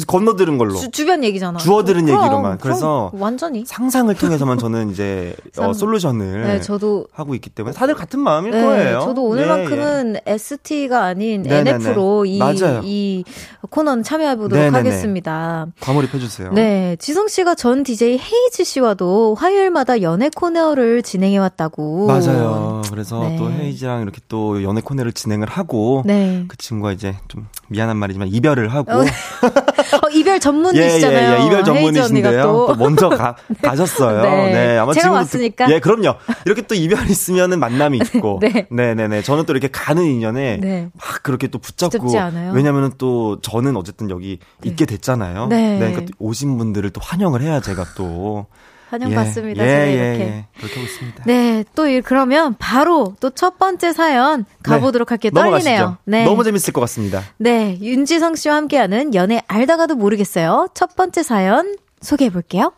건너들은 걸로. 주변 얘기잖아. 주워들은 그럼, 얘기로만. 그래서 완전히. 상상을 통해서만 저는 이제 어, 상- 솔루션을 네, 저도 하고 있기 때문에 다들 같은 마음일 네, 거예요. 저도 오늘만큼은 ST가 아닌 네네네. NF로 이, 맞아요. 이 코너는 참여해 보도록 네네네. 하겠습니다. 네. 과몰입 해 주세요. 네, 지성 씨가 전 DJ 헤이즈 씨와도 화요일마다 연애 코너를 진행해 왔다고. 맞아요. 그래서 네. 또 헤이즈랑 이렇게 또 연애 코너를 진행을 하고 네. 그 친구가 이제 좀 미안한 말이지만 이별을 하고 어, 어, 이별 전문이시잖아요. 예, 예, 예. 이별 전문이신데요. 또. 또 먼저 가, 가셨어요. 네. 네. 아마 제가 지금도 왔으니까. 듣- 예, 그럼요. 이렇게 또 이별이 있으면은 만남이 있고. 네. 네. 네 네 저는 또 이렇게 가는 인연에 네. 막 그렇게 또 붙잡고. 왜냐면은 또 저는 어쨌든 여기 있게 됐잖아요. 네. 그러니까 또 오신 분들을 또 환영을 해야 제가 또. 환영받습니다. 예, 제가 예, 이렇게. 예. 그렇게 있습니다. 네, 또 이- 그러면 바로 또 첫 번째 사연 가보도록 할게요. 네. 떨리네요. 네. 너무 재밌을 것 같습니다. 네, 윤지성 씨와 함께하는 연애 알다가도 모르겠어요. 첫 번째 사연 소개해 볼게요.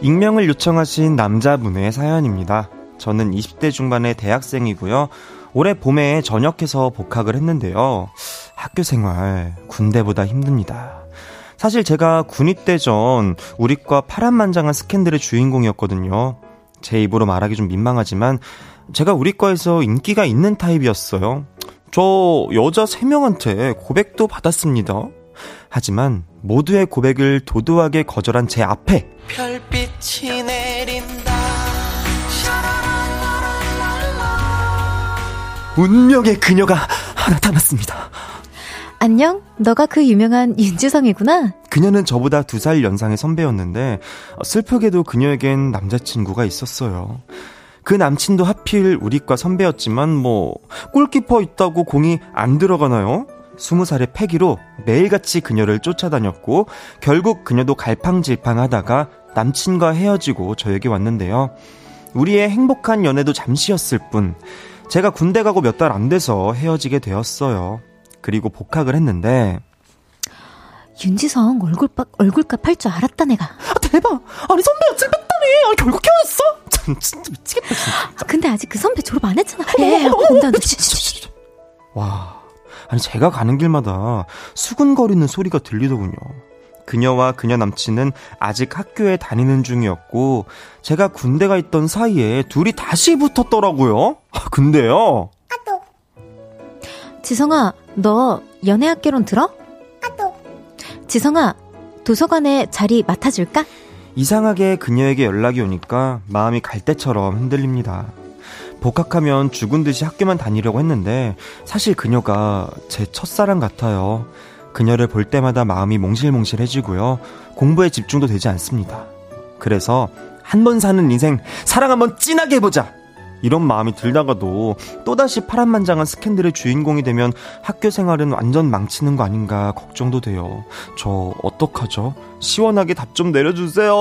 익명을 요청하신 남자분의 사연입니다. 저는 20대 중반의 대학생이고요. 올해 봄에 전역해서 복학을 했는데요. 학교 생활 군대보다 힘듭니다. 사실 제가 군입대 전 우리과 파란만장한 스캔들의 주인공이었거든요. 제 입으로 말하기 좀 민망하지만 제가 우리과에서 인기가 있는 타입이었어요. 저 여자 3명한테 고백도 받았습니다. 하지만 모두의 고백을 도도하게 거절한 제 앞에 별빛이 내린 운명의 그녀가 나타났습니다. 안녕? 너가 그 유명한 윤지성이구나? 그녀는 저보다 두 살 연상의 선배였는데 어, 슬프게도 그녀에겐 남자친구가 있었어요. 그 남친도 하필 우리과 선배였지만 뭐 골키퍼 있다고 공이 안 들어가나요? 스무 살의 패기로 매일같이 그녀를 쫓아다녔고 결국 그녀도 갈팡질팡 하다가 남친과 헤어지고 저에게 왔는데요. 우리의 행복한 연애도 잠시였을 뿐 제가 군대 가고 몇 달 안 돼서 헤어지게 되었어요. 그리고 복학을 했는데 윤지성 얼굴값, 얼굴값 할 줄 알았다, 내가. 아, 대박! 아니 선배 며칠 뺐다니! 아, 결국 헤어졌어? 참 진짜 미치겠다 진짜. 아, 근데 아직 그 선배 졸업 안 했잖아. 예, 온다, 온다. 와, 아니 제가 가는 길마다 수근거리는 소리가 들리더군요. 그녀와 그녀 남친은 아직 학교에 다니는 중이었고 제가 군대가 있던 사이에 둘이 다시 붙었더라고요. 아, 근데요. 지성아, 너 연애학개론 들어? 지성아, 도서관에 자리 맡아줄까? 이상하게 그녀에게 연락이 오니까 마음이 갈대처럼 흔들립니다. 복학하면 죽은 듯이 학교만 다니려고 했는데 사실 그녀가 제 첫사랑 같아요. 그녀를 볼 때마다 마음이 몽실몽실해지고요. 공부에 집중도 되지 않습니다. 그래서 한 번 사는 인생 사랑 한번 진하게 해보자. 이런 마음이 들다가도 또다시 파란만장한 스캔들의 주인공이 되면 학교 생활은 완전 망치는 거 아닌가 걱정도 돼요. 저 어떡하죠? 시원하게 답 좀 내려주세요.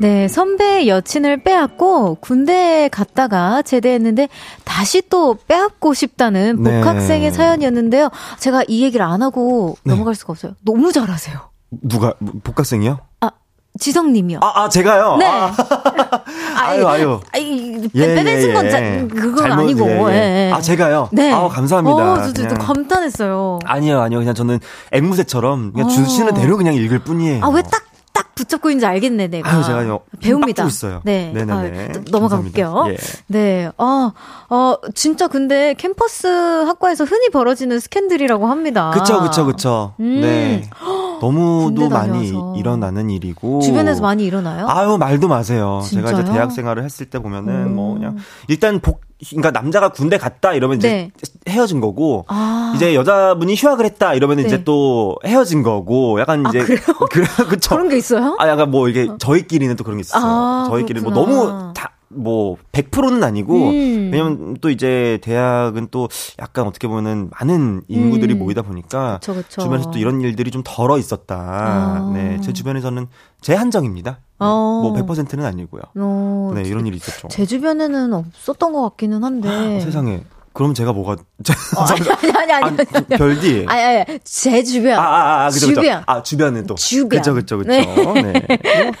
네, 선배 여친을 빼앗고 군대에 갔다가 제대했는데 다시 또 빼앗고 싶다는 네. 복학생의 사연이었는데요. 제가 이 얘기를 안 하고 네. 넘어갈 수가 없어요. 너무 잘하세요. 누가 뭐, 복학생이요? 아, 지성님이요. 아, 아 제가요. 네. 아, 아유 아유. 아이, 예, 빼, 빼신 예, 건 예. 자, 그건 잘못, 아니고. 예, 예. 예, 예. 아 제가요. 네. 아 감사합니다. 어, 그냥- 감탄했어요. 아니요 아니요 그냥 저는 앵무새처럼 그냥 어. 주시는 대로 그냥 읽을 뿐이에요. 아, 왜 딱, 딱 붙잡고 있는지 알겠네, 내가. 아유, 제가 요. 배웁니다. 있어요. 네. 네네네. 아, 또 넘어가. 볼게요. 예. 네. 어, 어, 진짜 근데 캠퍼스 학과에서 흔히 벌어지는 스캔들이라고 합니다. 그쵸 그쵸 그쵸. 음. 네. 너무도 많이. 일어나는 일이고. 주변에서 많이 일어나요? 아유 말도 마세요. 제가 이제 진짜요? 대학 생활을 했을 때 보면은 음. 뭐 그냥 일단 복 그러니까 남자가 군대 갔다 이러면 이제 네. 헤어진 거고 아. 이제 여자분이 휴학을 했다 이러면 네. 이제 또 헤어진 거고 약간 아, 이제 그래요? 그래 그쵸. 그런 게 있어요? 아 약간 뭐 이게 저희끼리는 또 그런 게 있어요. 아, 저희끼리 뭐. 너무 다 뭐 100%는 아니고 음. 왜냐면 또 이제 대학은 또 약간 어떻게 보면은 많은 인구들이 음. 모이다 보니까 그쵸, 그쵸. 주변에서 또 이런 일들이 좀 덜어 있었다. 아. 네, 제 주변에서는 제 한정입니다. 네, 어. 뭐 100%는 아니고요. 어, 네, 이런 일이 있었죠. 제 주변에는 없었던 것 같기는 한데. 어, 세상에. 그럼 제가 뭐가 어, 아니, 아니, 아니, 아니. 아니. 별디. 아니, 아니, 제 주변. 아, 아, 아, 그죠, 그죠. 주변. 아, 주변은 또. 주변. 그쵸, 그쵸, 그쵸. 네. 네.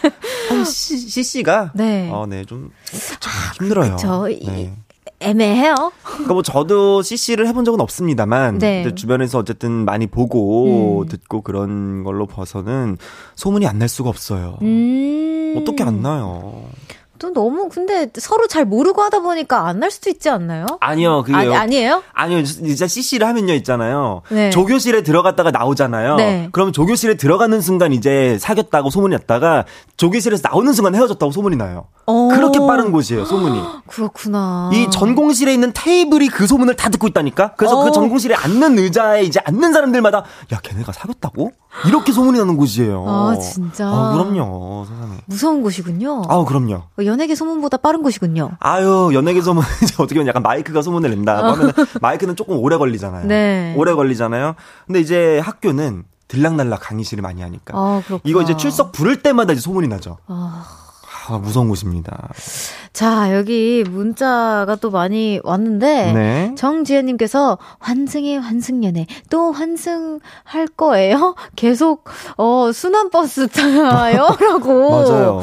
한 C, CC가. 네. 어, 네, 좀, 좀 힘들어요. 이- 네. 애매해요. 그러니까 뭐 저도 CC를 해본 적은 없습니다만 네. 주변에서 어쨌든 많이 보고 음. 듣고 그런 걸로 봐서는 소문이 안 날 수가 없어요. 음. 어떻게 안 나요? 또 너무 근데 서로 잘 모르고 하다 보니까 안 날 수도 있지 않나요? 아니요, 그게 아니, 아니에요? 아니요, 진짜 CC를 하면요 있잖아요. 네. 조교실에 들어갔다가 나오잖아요. 네. 그럼 조교실에 들어가는 순간 이제 사귀었다고 소문이 났다가 조교실에서 나오는 순간 헤어졌다고 소문이 나요. 어. 그렇게 빠른 곳이에요, 소문이. 그렇구나. 이 전공실에 있는 테이블이 그 소문을 다 듣고 있다니까? 그래서 어. 그 전공실에 앉는 의자에 이제 앉는 사람들마다, 야, 걔네가 사귀었다고? 이렇게 소문이 나는 곳이에요. 아, 진짜? 아, 그럼요, 세상에. 무서운 곳이군요. 아우, 그럼요. 연예계 소문보다 빠른 곳이군요. 아유, 연예계 소문, 이제 어떻게 보면 약간 마이크가 소문을 낸다고 하면 마이크는 조금 오래 걸리잖아요. 어. 네. 오래 걸리잖아요. 근데 이제 학교는 들락날락 강의실을 많이 하니까. 아. 이거 이제 출석 부를 때마다 이제 소문이 나죠. 아, 아, 무서운 곳입니다. 자, 여기 문자가 또 많이 왔는데, 네. 정지현님께서 환승에 환승연애 또 환승할 거예요? 계속, 어, 순환 버스 타요? 라고. 맞아요.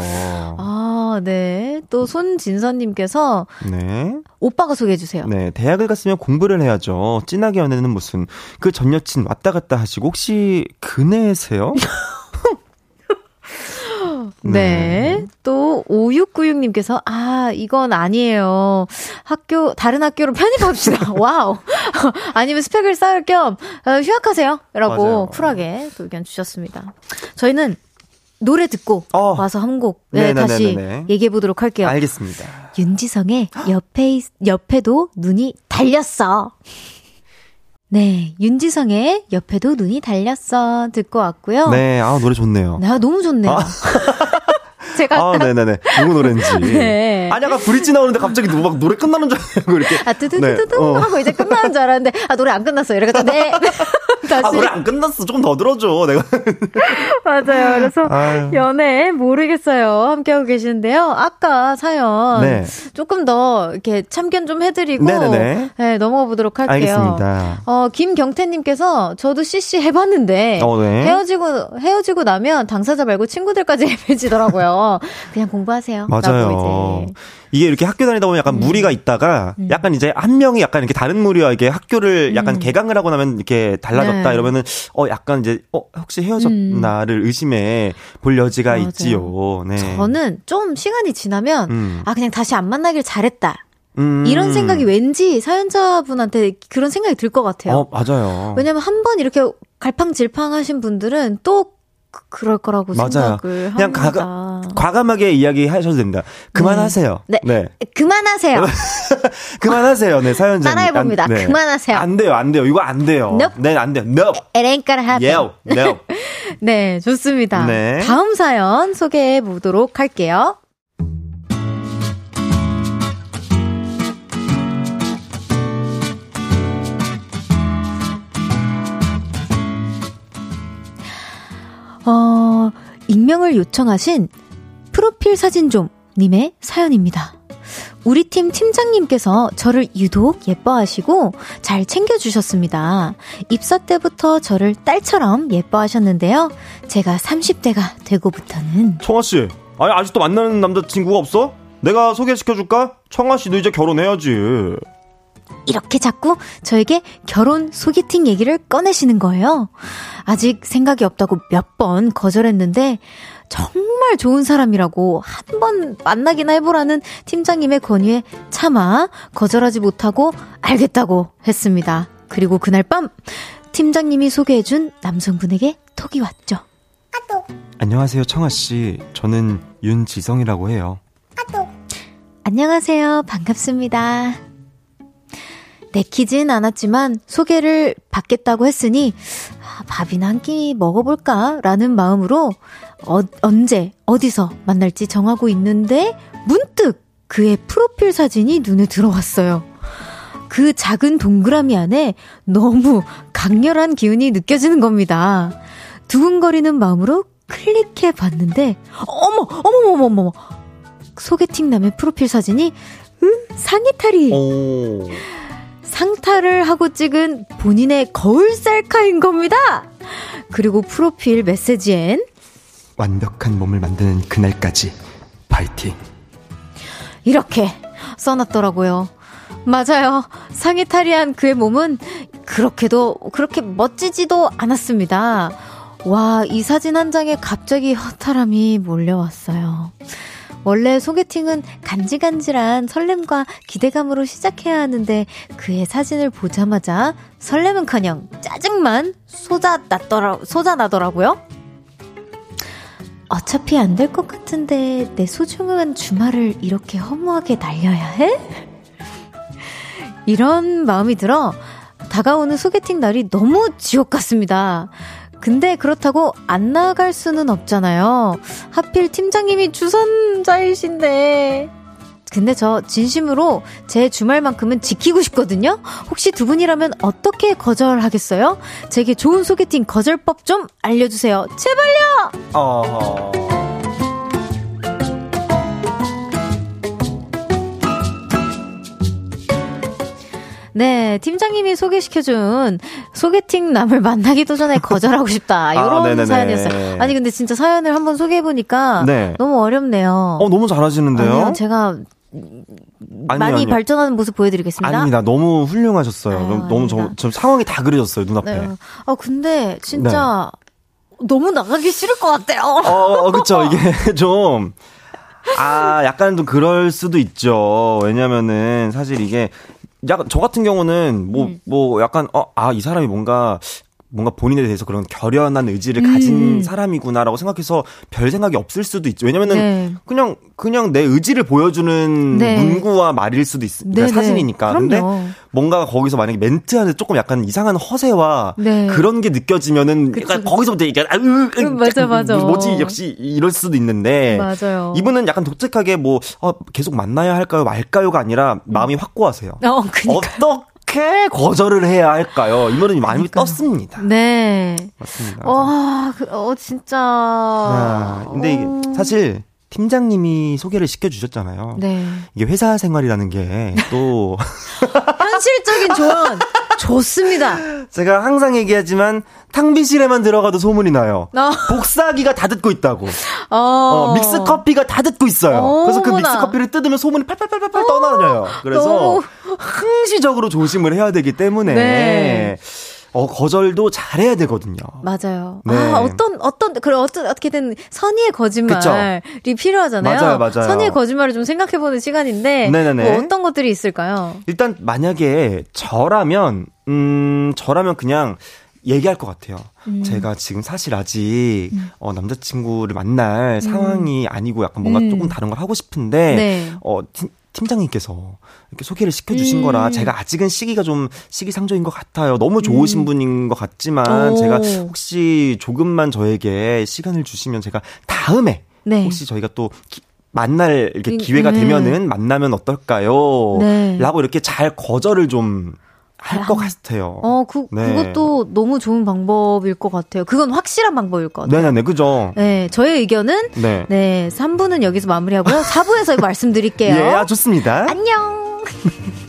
아, 네. 또 손진선 님께서 네. 오빠가 소개해 주세요. 네. 대학을 갔으면 공부를 해야죠. 진하게 연애는 무슨 그 전 여친 왔다 갔다 하시고 혹시 그네세요? 네. 또 5696님께서 아, 이건 아니에요. 학교 다른 학교로 편입합시다. wow. 아니면 스펙을 쌓을 겸 어, 휴학하세요. 라고 맞아요. 쿨하게 또 의견 주셨습니다. 저희는 노래 듣고 어. 와서 한곡 네, 다시 네네네네네. 얘기해 보도록 할게요. 알겠습니다. 윤지성의 옆에 있- 옆에도 눈이 달렸어. 네, 윤지성의 옆에도 눈이 달렸어 듣고 왔고요. 네. 아, 노래 좋네요. 나 너무 좋네요. 제가 아, 네네네. 누구 노래인지. 네. 아니, 아까 브릿지 나오는데 갑자기 누- 막 노래 끝나는 줄 알고 이렇게. 아, 뜨드드드드 네, 어. 하고 이제 끝나는 줄 알았는데, 아, 노래 안 끝났어요. 이래가지고, 네. 다시. 아, 노래 안 끝났어. 조금 더 들어줘. 내가. 맞아요. 그래서, 아유. 연애 모르겠어요. 함께하고 계시는데요. 아까 사연. 네. 조금 더 이렇게 참견 좀 해드리고. 네네네. 네, 넘어가 보도록 할게요. 알겠습니다. 어, 김경태님께서 저도 CC 해봤는데. 어, 네. 헤어지고, 헤어지고 나면 당사자 말고 친구들까지 헤매지더라고요. 그냥 공부하세요. 맞아요. 이게 이렇게 학교 다니다 보면 약간 음. 무리가 있다가 약간 이제 한 명이 약간 이렇게 다른 무리와 이게 학교를 약간 개강을 하고 나면 이렇게 달라졌다 음. 네. 이러면은 어 약간 이제 어 혹시 헤어졌나를 의심해 볼 여지가 맞아요. 있지요. 네. 저는 좀 시간이 지나면, 음. 아, 그냥 다시 안 만나길 잘했다. 음. 이런 생각이 왠지 사연자분한테 그런 생각이 들 것 같아요. 어 맞아요. 왜냐면 한 번 이렇게 갈팡질팡 하신 분들은 또 그- 그럴 거라고 맞아요. 생각을 그냥 합니다. 과감, 과감 하게 이야기하셔도 됩니다. 그만하세요. 네. 그만하세요. 그만하세요. 네, 사연자님. 따라해 봅니다. 안- 네. 그만하세요. 안 돼요, 안 돼요. 이거 안 돼요. Nope. 네, 안 돼요. No. 에렌까를 하세요. 네, 좋습니다. 네. 다음 사연 소개해 보도록 할게요. 어, 익명을 요청하신 프로필 사진 좀 님의 사연입니다. 우리 팀 팀장님께서 저를 유독 예뻐하시고 잘 챙겨주셨습니다. 입사 때부터 저를 딸처럼 예뻐하셨는데요. 제가 30대가 되고부터는 청아 씨, 아니 아직도 만나는 남자친구가 없어? 내가 소개시켜줄까? 청아 씨도 이제 결혼해야지. 이렇게 자꾸 저에게 결혼 소개팅 얘기를 꺼내시는 거예요. 아직 생각이 없다고 몇 번 거절했는데 정말 좋은 사람이라고 한 번 만나기나 해보라는 팀장님의 권유에 차마 거절하지 못하고 알겠다고 했습니다. 그리고 그날 밤 팀장님이 소개해준 남성분에게 톡이 왔죠. 안녕하세요, 청아 씨. 저는 윤지성이라고 해요. 안녕하세요. 반갑습니다. 내키진 않았지만 소개를 받겠다고 했으니 아, 밥이나 한 끼 먹어볼까? 라는 마음으로 어, 언제 어디서 만날지 정하고 있는데 문득 그의 프로필 사진이 눈에 들어왔어요. 그 작은 동그라미 안에 너무 강렬한 기운이 느껴지는 겁니다. 두근거리는 마음으로 클릭해 봤는데 어머 어머 어머 어머 소개팅 남의 프로필 사진이 응? 상의탈이 오. 상탈을 하고 찍은 본인의 거울 셀카인 겁니다. 그리고 프로필 메시지엔 완벽한 몸을 만드는 그날까지 파이팅. 이렇게 써놨더라고요. 맞아요. 상의 탈의한 그의 몸은 그렇게도 그렇게 멋지지도 않았습니다. 와, 이 사진 한 장에 갑자기 허탈함이 몰려왔어요. 원래 소개팅은 간질간질한 설렘과 기대감으로 시작해야 하는데 그의 사진을 보자마자 설렘은커녕 짜증만 쏟아났더라 쏟아나더라고요. 어차피 안 될 것 같은데 내 소중한 주말을 이렇게 허무하게 날려야 해? 이런 마음이 들어 다가오는 소개팅 날이 너무 지옥 같습니다. 근데 그렇다고 안 나갈 수는 없잖아요. 하필 팀장님이 주선자이신데. 근데 저 진심으로 제 주말만큼은 지키고 싶거든요? 혹시 두 분이라면 어떻게 거절하겠어요? 제게 좋은 소개팅 거절법 좀 알려주세요. 제발요! 어. 네, 팀장님이 소개시켜준 소개팅 남을 만나기도 전에 거절하고 싶다. 이런 아. 사연이었어요. 아니, 근데 진짜 사연을 한번 소개해보니까 네. 너무 어렵네요. 어, 너무 잘하시는데요? 아니요, 제가 많이 아니요. 발전하는 모습 보여드리겠습니다. 아닙니다. 너무 훌륭하셨어요. 아유, 너무, 너무 저. 저 상황이 다 그려졌어요, 눈앞에. 네. 아, 근데 진짜 너무 나가기 싫을 것 같아요. 어, 어, 그쵸. 이게 좀, 아, 약간 좀 그럴 수도 있죠. 왜냐면은 사실 이게, 약간, 저 같은 경우는 뭐, 음. 뭐, 약간, 어, 아, 이 사람이 뭔가, 뭔가 본인에 대해서 그런 결연한 의지를 음. 가진 사람이구나라고 생각해서 별 생각이 없을 수도 있죠. 왜냐면은 네. 그냥 그냥 내 의지를 보여주는 네. 문구와 말일 수도 있습니다. 네네. 사진이니까. 근데 그럼요. 뭔가 거기서 만약에 멘트하는데 조금 약간 이상한 허세와 네. 그런 게 느껴지면은 그쵸, 약간 그쵸. 거기서부터 이게 아, 으, 으, 음, 맞아, 짝, 맞아. 뭐지 역시 이럴 수도 있는데 맞아요. 이분은 약간 독특하게 뭐 어, 계속 만나야 할까요 말까요가 아니라 마음이 확고하세요. 어, 그니까. 어 떻게 거절을 해야 할까요? 이분은 마음이 그러니까요. 떴습니다. 네. 맞습니다. 와, 그, 어, 진짜. 아, 근데 이게 어, 사실 팀장님이 소개를 시켜주셨잖아요. 네. 이게 회사 생활이라는 게 또 현실적인 조언 좋습니다. 제가 항상 얘기하지만 탕비실에만 들어가도 소문이 나요. 어. 복사기가 다 듣고 있다고. 어, 어, 믹스 커피가 다 듣고 있어요. 그래서 그. 믹스 커피를 뜯으면 소문이 팔팔팔팔 떠나요. 그래서 너무- 항시적으로 조심을 해야 되기 때문에 네. 어, 거절도 잘해야 되거든요. 맞아요. 네. 아, 어떤, 어떤, 그래, 어떤, 어떻게든 선의의 거짓말이 필요하잖아요. 맞아요, 맞아요. 선의의 거짓말을 좀 생각해보는 시간인데. 네네네. 뭐 어떤 것들이 있을까요? 일단 만약에 저라면 음 저라면 그냥 얘기할 것 같아요. 음. 제가 지금 사실 아직 어, 남자친구를 만날 상황이 아니고 약간 뭔가 음. 조금 다른 걸 하고 싶은데 네. 어 팀, 팀장님께서 이렇게 소개를 시켜주신 음. 거라 제가 아직은 시기가 좀 시기상조인 것 같아요. 너무 좋으신 분인 것 같지만 음. 오. 제가 혹시 조금만 저에게 시간을 주시면 제가 다음에 네. 혹시 저희가 또 기- 만날 이렇게 음, 기회가 네. 되면은 만나면 어떨까요? 네. 라고 이렇게 잘 거절을 좀 할것 아, 같아요. 어, 그, 네. 그것도 너무 좋은 방법일 것 같아요. 그건 확실한 방법일 것 같아요. 네네네, 그죠? 네, 저의 의견은, 네. 네, 3부는 여기서 마무리하고요. 4부에서 말씀드릴게요. 예, 아, 좋습니다. 안녕!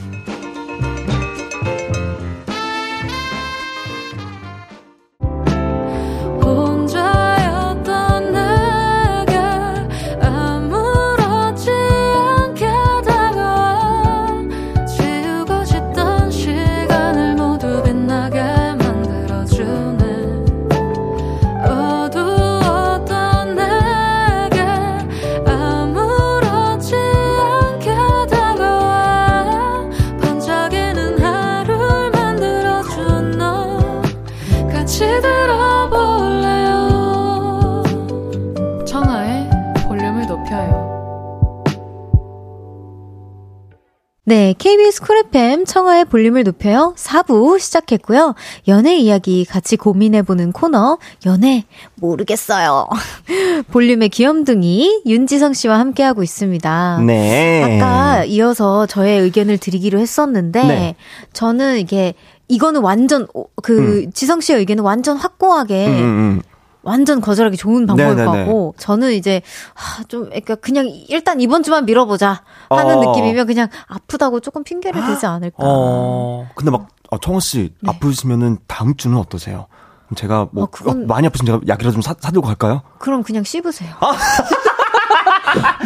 볼륨을 높여요. 4부 시작했고요. 연애 이야기 같이 고민해보는 코너, 연애 모르겠어요. 볼륨의 귀염둥이 윤지성 씨와 함께하고 있습니다. 네. 아까 이어서 저의 의견을 드리기로 했었는데, 네. 저는 이게, 이거는 완전, 오- 그, 지성 씨의 의견은 완전 확고하게, 음, 음, 음. 완전 거절하기 좋은 방법일 것 네네네. 같고 저는 이제 하, 좀 그러니까 그냥 일단 이번 주만 밀어보자 하는 어. 느낌이면 그냥 아프다고 조금 핑계를 대지 않을까. 어, 근데 막, 어, 청호 씨, 네. 아프시면은 다음 주는 어떠세요? 제가 뭐, 어, 그건- 어, 많이 아프시면 제가 약이라도 좀 사, 사들고 갈까요? 그럼 그냥 씹으세요. 아.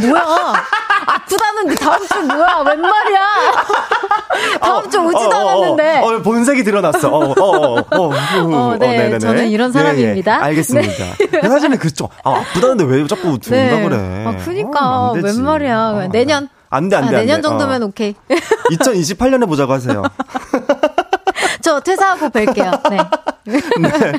뭐야? 아프다는데 다음 주 뭐야? 웬 말이야? 다음 주 오지도 어, 어, 어, 않았는데. 어, 어, 본색이 드러났어. 어, 어, 어, 어, 어, 어, 네, 네네네. 저는 이런 사람입니다. 예, 예. 알겠습니다. 사실은 그죠. 아, 아프다는데 왜 자꾸 들어온다 네. 그래. 아, 그니까. 어, 안. 웬 말이야. 어, 내년. 안 돼, 안 아, 돼. 안 내년 돼. 정도면 어. 오케이. 2028년에 보자고 하세요. 저 퇴사하고 뵐게요. 네. 네.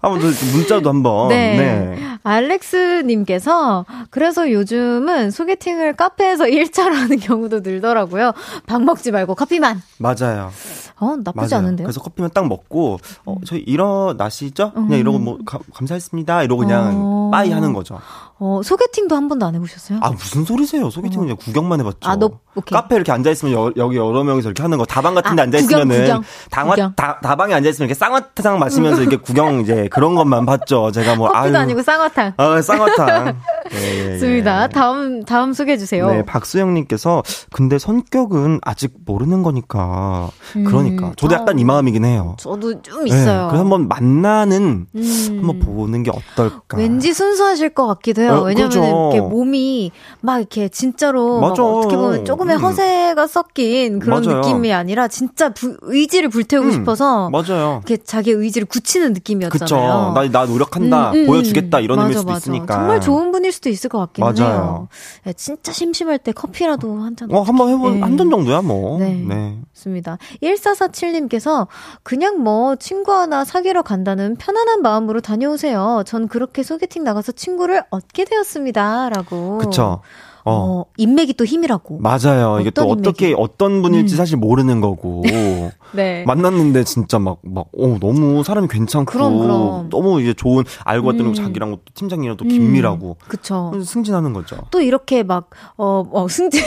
한번 저 문자도 한번. 네. 네. 알렉스님께서 그래서 요즘은 소개팅을 카페에서 1차로 하는 경우도 늘더라고요. 밥 먹지 말고 커피만. 맞아요. 어 나쁘지 맞아요. 않은데요. 그래서 커피만 딱 먹고, 어, 저희 일어나시죠? 그냥 이러고 뭐, 가- 감사했습니다. 이러고 그냥 어. 빠이 하는 거죠. 어 소개팅도 한 번도 안 해보셨어요? 아, 무슨 소리세요? 소개팅은 그냥 구경만 해봤죠. 아, 너- 오케이. 카페 이렇게 앉아있으면 여, 여기 여러 명이서 이렇게 하는 거. 다방 같은 데 아, 앉아있으면은. 구경, 구경. 당화, 다, 다방에 앉아있으면 이렇게 쌍화탕 마시면서 이렇게 구경 이제 그런 것만 봤죠. 제가 뭐. 아유. 아니고 쌍화탕. 어, 쌍화탕. 예, 예, 예. 좋습니다. 다음, 다음 소개해주세요. 네, 박수영님께서 근데 성격은 아직 모르는 거니까 그러니까 저도 약간 어. 이 마음이긴 해요. 저도 좀 네, 있어요. 그래서 한번 만나는 음. 한번 보는 게 어떨까. 왠지 순수하실 것 같기도 해요. 어, 왜냐면 그죠. 이렇게 몸이 막 이렇게 진짜로. 어떻게 보면 조금의 음. 허세가 섞인 그런 맞아요. 느낌이 아니라 진짜 부- 의지를 불태우고 음, 싶어서 맞아요. 이렇게 자기 의지를 굳히는 느낌이었잖아요. 그쵸. 나, 나 노력한다. 음, 음, 보여주겠다. 이런 맞아, 의미일 수도 맞아. 있으니까. 정말 좋은 분일 수도 있을 것 같긴 맞아요. 해요. 예, 진짜 심심할 때 커피라도 한 잔. 어, 한번 해본, 예. 한잔 정도야, 뭐. 네. 네. 좋습니다. 1447님께서 그냥 뭐 친구 하나 사귀러 간다는 편안한 마음으로 다녀오세요. 전 그렇게 소개팅 나가서 친구를 얻게 되었습니다. 라고. 그쵸. 어. 어, 인맥이 또 힘이라고. 맞아요. 이게 또 어떤 어떻게, 인맥이? 어떤 분일지 음. 사실 모르는 거고. 네. 만났는데 진짜 막, 막, 어, 너무 사람이 괜찮고. 그럼, 그럼. 너무 이제 좋은, 알고 봤더니 음. 자기랑 또 팀장이랑 또 긴밀하고. 그쵸. 승진하는 거죠. 또 이렇게 막, 어, 어, 승진.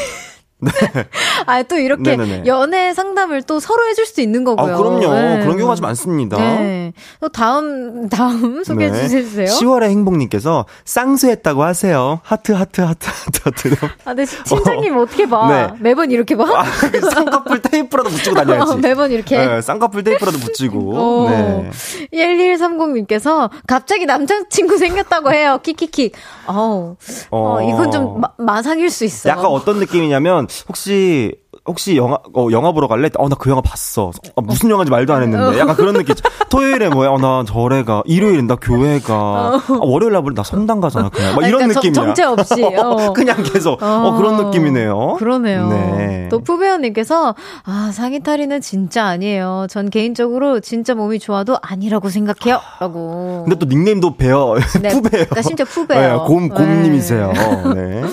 아, 또 이렇게 네네네. 연애 상담을 또 서로 해줄 수 있는 아, 거고요. 그럼요. 네. 그런 경우가 좀 많습니다. 네. 또 다음, 다음 소개해 네. 주세요. 10월의 행복님께서 쌍수했다고 하세요. 하트, 하트, 하트, 하트, 하트로. 아, 근데 팀장님 어떻게 봐? 네. 매번 이렇게 봐? 아, 그 쌍꺼풀 테이프라도 붙이고 다녀야지. 어, 매번 이렇게. 네, 쌍꺼풀 테이프라도 붙이고. 오. 네. 1130님께서 갑자기 남자친구 생겼다고 해요. 키키키. 어우. 어, 어. 이건 좀 마, 마상일 수 있어. 약간 어떤 느낌이냐면, 혹시, 혹시 영화, 어, 영화 보러 갈래? 어, 나 그 영화 봤어. 어, 무슨 영화인지 말도 안 했는데. 약간 그런 느낌. 토요일에 뭐야? 어, 나 절에 가. 일요일엔 나 교회 가. 아, 월요일 날나 성당 가잖아. 그냥. 막 이런 그러니까 정- 느낌이야. 정체 없이. 어. 그냥 계속. 어, 그런 느낌이네요. 그러네요. 네. 또 푸베어님께서 아 상의탈의는 진짜 아니에요. 전 개인적으로 진짜 몸이 좋아도 아니라고 생각해요.라고. 근데 또 닉네임도 베어. 네, 푸베요. 그러니까 심지어 푸베요. 네, 곰, 곰님이세요. 네.